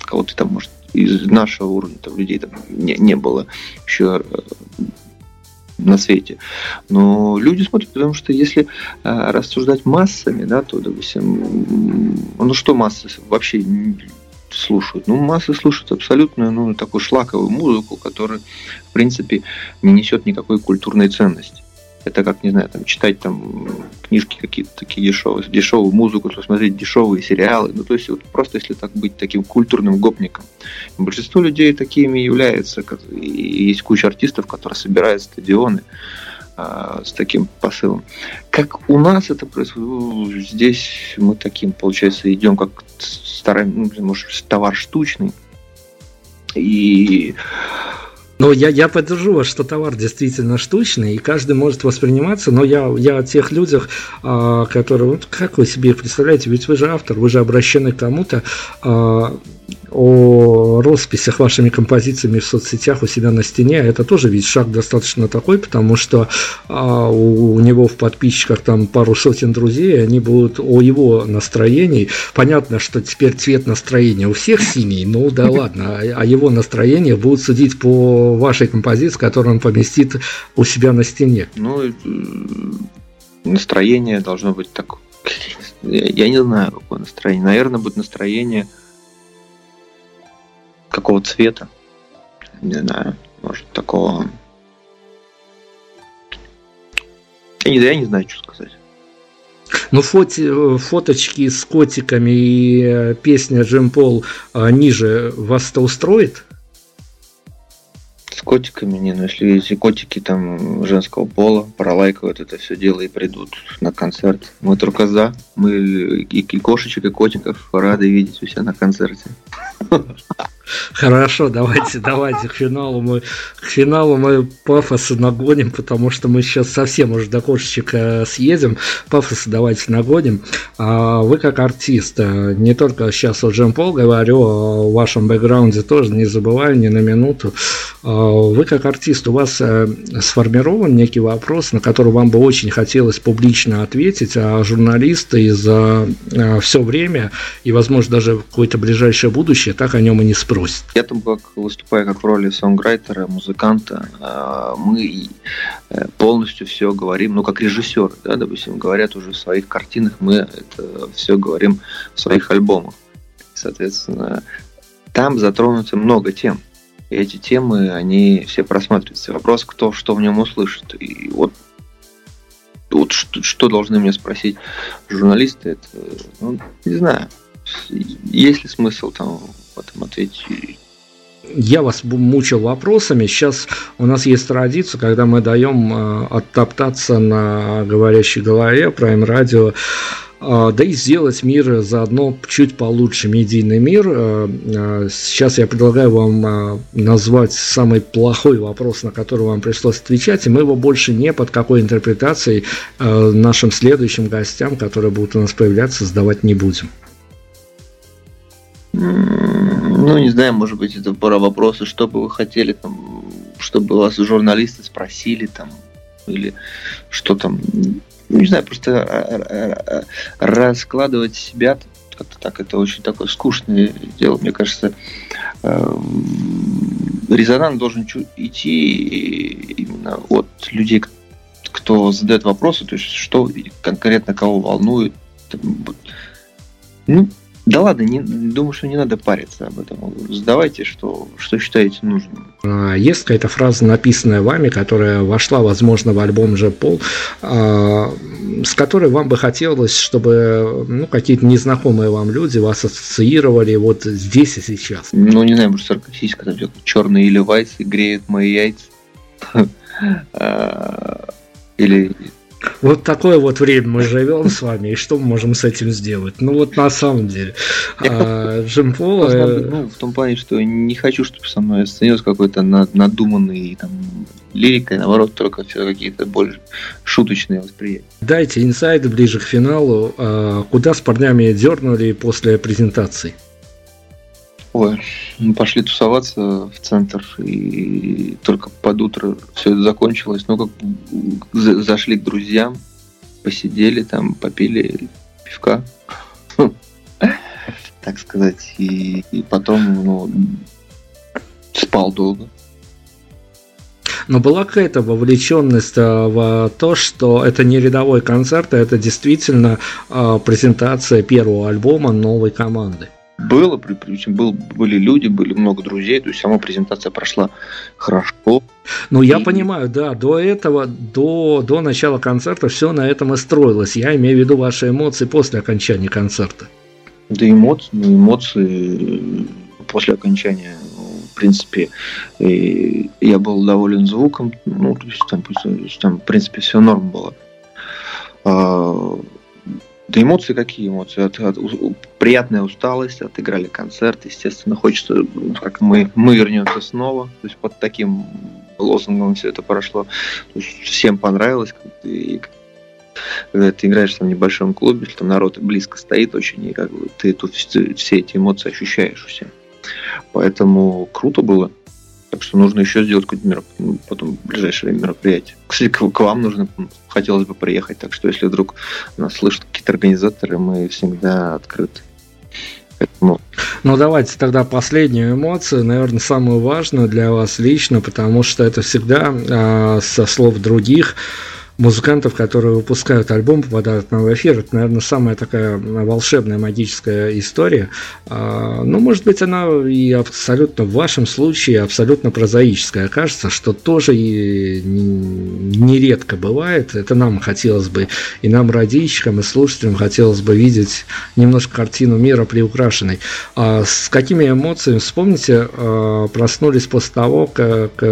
кого-то там, может, из нашего уровня там, людей там не, не было еще э, на свете. Но люди смотрят, потому что если а, рассуждать массами, да, то, допустим, ну что массы вообще слушают? Ну, массы слушают абсолютно ну, такую шлаковую музыку, которая, в принципе, не несет никакой культурной ценности. Это как, не знаю, там, читать там книжки какие-то такие дешевые, дешевую музыку, смотреть дешевые сериалы. Ну, то есть, вот просто если так быть таким культурным гопником. Большинство людей такими являются. И есть куча артистов, которые собирают стадионы а, с таким посылом. Как у нас это происходит, ну, здесь мы таким, получается, идем как стараем, ну, может, товар штучный. И но я, я поддержу вас, что товар действительно штучный, и каждый может восприниматься, но я, я о тех людях, а, которые, вот как вы себе представляете, ведь вы же автор, вы же обращены к кому-то, а, о росписях вашими композициями в соцсетях у себя на стене, это тоже ведь шаг достаточно такой, потому что а, у, у него в подписчиках там пару сотен друзей, они будут о его настроении. Понятно, что теперь цвет настроения у всех синий, ну да [laughs] ладно, а, а его настроение будут судить по вашей композиции, которую он поместит у себя на стене. Ну, настроение должно быть так. Я не знаю, какое настроение. Наверное, будет настроение какого цвета. Не знаю, может такого... Я не, я не знаю, что сказать. Ну, фото, фоточки с котиками и э, песня Джим Пол а, ниже вас-то устроит? С котиками не, но если, если котики там женского пола пролайкают это все дело и придут на концерт, мы только за. Мы и, и кошечек, и котиков рады видеть у себя на концерте. Хорошо, давайте, давайте к финалу мы к финалу мы пафосы нагоним, потому что мы сейчас совсем уже до кошечек съедем. Пафосы давайте нагоним. А вы как артист, э, не только сейчас о Джем Пол говорю, а о вашем бэкграунде тоже не забываю ни на минуту. А вы как артист, у вас э, сформирован некий вопрос, на который вам бы очень хотелось публично ответить, а журналисты за э, все время и, возможно, даже в какое-то ближайшее будущее так о нем и не спросят просит. Я там, как выступая как в роли сонграйтера, музыканта, а, мы э, полностью все говорим, ну, как режиссер, да, допустим, говорят уже в своих картинах, мы это все говорим в своих альбомах. Соответственно, там затронуто много тем. И эти темы, они все просматриваются. Вопрос, кто что в нем услышит. И вот вот что, что должны мне спросить журналисты, это, ну, не знаю, есть ли смысл там потом ответить я вас мучил вопросами. Сейчас у нас есть традиция, когда мы даем э, оттоптаться на говорящей голове, Prime Radio, э, да и сделать мир заодно чуть получше, медийный мир. Э, сейчас я предлагаю вам назвать самый плохой вопрос, на который вам пришлось отвечать, и мы его больше не под какой интерпретацией нашим следующим гостям, которые будут у нас появляться, задавать не будем. Ну, не знаю, может быть, это пора вопросы, что бы вы хотели, там, чтобы вас журналисты спросили, там, или что там, ну, не знаю, просто а, а, а, раскладывать себя как-то так, это очень такое скучное дело, мне кажется, резонанс должен идти именно от людей, кто задает вопросы, то есть что конкретно кого волнует. Ну, да ладно, не, думаю, что не надо париться об этом. Сдавайте, что, что считаете нужным. А, есть какая-то фраза, написанная вами, которая вошла, возможно, в альбом же Пол, а, с которой вам бы хотелось, чтобы ну, какие-то незнакомые вам люди вас ассоциировали вот здесь и сейчас? Ну, не знаю, может, саркастически, черные или вайсы греют мои яйца. [laughs] А, или вот такое вот время мы живем с вами, и что мы можем с этим сделать? Ну вот на самом деле. А, Джим Пол... Ну, в том плане, что не хочу, чтобы со мной становился какой-то надуманный там, лирикой, наоборот, только все какие-то более шуточные восприятия. Дайте инсайды ближе к финалу. А, куда с парнями дернули после презентации? Ой, мы пошли тусоваться в центр, и только под утро все это закончилось. Ну, как зашли к друзьям, посидели там, попили пивка, [laughs] так сказать, и, и потом, ну, спал долго. Но была какая-то вовлеченность э, в то, что это не рядовой концерт, а это действительно э, презентация первого альбома новой команды. Было, причем был, были люди, были много друзей, то есть сама презентация прошла хорошо. Ну, я и... понимаю, да, до этого, до, до начала концерта все на этом и строилось. Я имею в виду ваши эмоции после окончания концерта. Да эмоции, ну, эмоции после окончания в принципе, я был доволен звуком, ну, то есть там, там в принципе, все норм было. Да эмоции какие эмоции? От, от, приятная усталость, отыграли концерт, естественно, хочется, ну, как мы, мы вернемся снова, то есть под таким лозунгом все это прошло. То есть всем понравилось, и когда ты играешь там в небольшом клубе, если там народ близко стоит очень, и как бы ты тут все, эти эмоции ощущаешь у всех. Поэтому круто было. Так что нужно еще сделать какое-то мероп... Ну, потом ближайшее мероприятие. Кстати, к, к вам нужно, хотелось бы приехать. Так что если вдруг нас слышат какие-то организаторы, мы всегда открыты. Поэтому... Ну, давайте тогда последнюю эмоцию, наверное, самую важную для вас лично, потому что это всегда э, со слов других музыкантов, которые выпускают альбом, попадают на эфир. Это, наверное, самая такая волшебная, магическая история. А, ну, может быть, она и абсолютно в вашем случае абсолютно прозаическая окажется, что тоже и нередко бывает. Это нам хотелось бы, и нам, радищикам, и слушателям, хотелось бы видеть немножко картину мира приукрашенной. А с какими эмоциями, вспомните, а, проснулись после того, как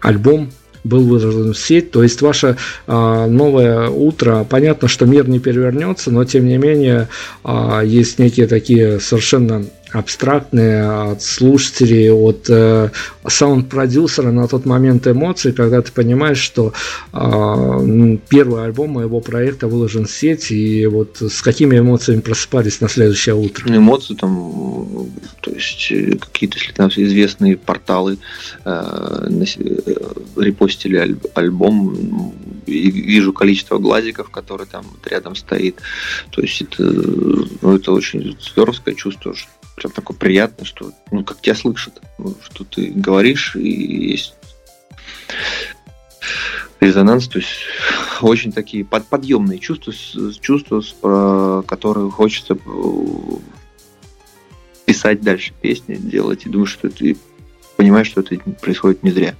альбом был выложен в сеть. То есть ваше а, новое утро, понятно, что мир не перевернется, но тем не менее а, есть некие такие совершенно абстрактные от слушателей, от э, саунд-продюсера на тот момент эмоции, когда ты понимаешь, что э, первый альбом моего проекта выложен в сеть, и вот с какими эмоциями просыпались на следующее утро? Ну, эмоции там, то есть э, какие-то, если там известные порталы э, э, репостили аль- альбом, и вижу количество глазиков, которые там рядом стоит, то есть это, ну, это очень здоровское чувство, что прям такое приятно, что ну, как тебя слышат, ну, что ты говоришь, и есть резонанс, то есть очень такие под, подъемные чувства, чувства, про которые хочется э, писать дальше песни, делать, и думаешь, что ты понимаешь, что это происходит не зря.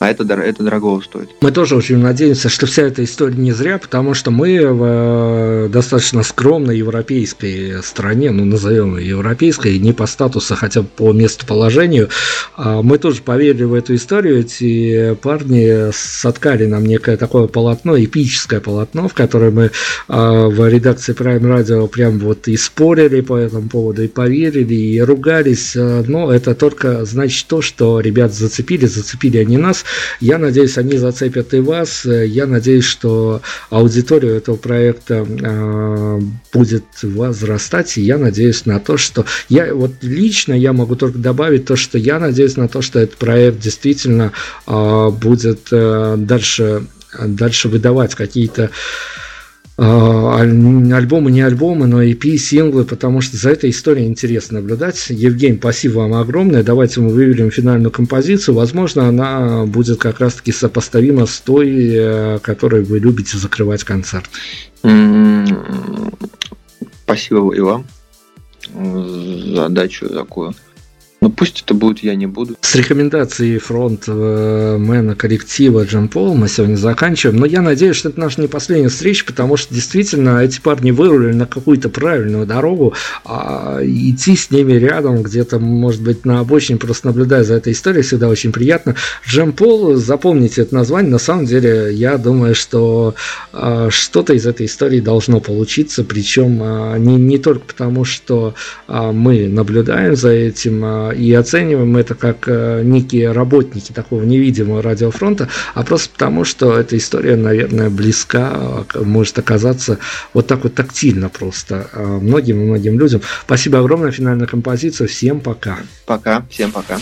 А это, это дорого стоит. Мы тоже очень надеемся, что вся эта история не зря, потому что мы в э, достаточно скромной европейской стране, ну, назовем ее европейской, не по статусу, хотя бы по местоположению, а мы тоже поверили в эту историю. Эти парни соткали нам некое такое полотно, эпическое полотно, в которое мы а, в редакции Prime Radio прям вот и спорили по этому поводу, и поверили, и ругались. Но это только значит то, что ребят зацепили, зацепили они нас, я надеюсь, они зацепят и вас. Я надеюсь, что аудитория этого проекта э, будет возрастать. И я надеюсь на то, что я вот лично я могу только добавить то, что я надеюсь на то, что этот проект действительно э, будет э, дальше дальше выдавать какие-то а, альбомы, не альбомы, но EP, синглы, потому что за этой историей интересно наблюдать. Евгений, спасибо вам огромное. Давайте мы выберем финальную композицию. Возможно, она будет как раз-таки сопоставима с той, э, которой вы любите закрывать концерт. Спасибо и вам за задачу такую. Ну пусть это будет «Я не буду». С рекомендацией фронтмена коллектива Джем Пол мы сегодня заканчиваем. Но я надеюсь, что это наша не последняя встреча, потому что действительно эти парни вырулили на какую-то правильную дорогу. А идти с ними рядом, где-то, может быть, на обочине, просто наблюдая за этой историей, всегда очень приятно. Джем Пол, запомните это название. На самом деле, я думаю, что а, что-то из этой истории должно получиться. Причем а, не, не только потому, что а, мы наблюдаем за этим, и оцениваем это как э, некие работники такого невидимого радиофронта, а просто потому, что эта история, наверное, близка, может оказаться вот так вот тактильно просто многим-многим людям. Спасибо огромное, финальная композиция. Всем пока. Пока, всем пока.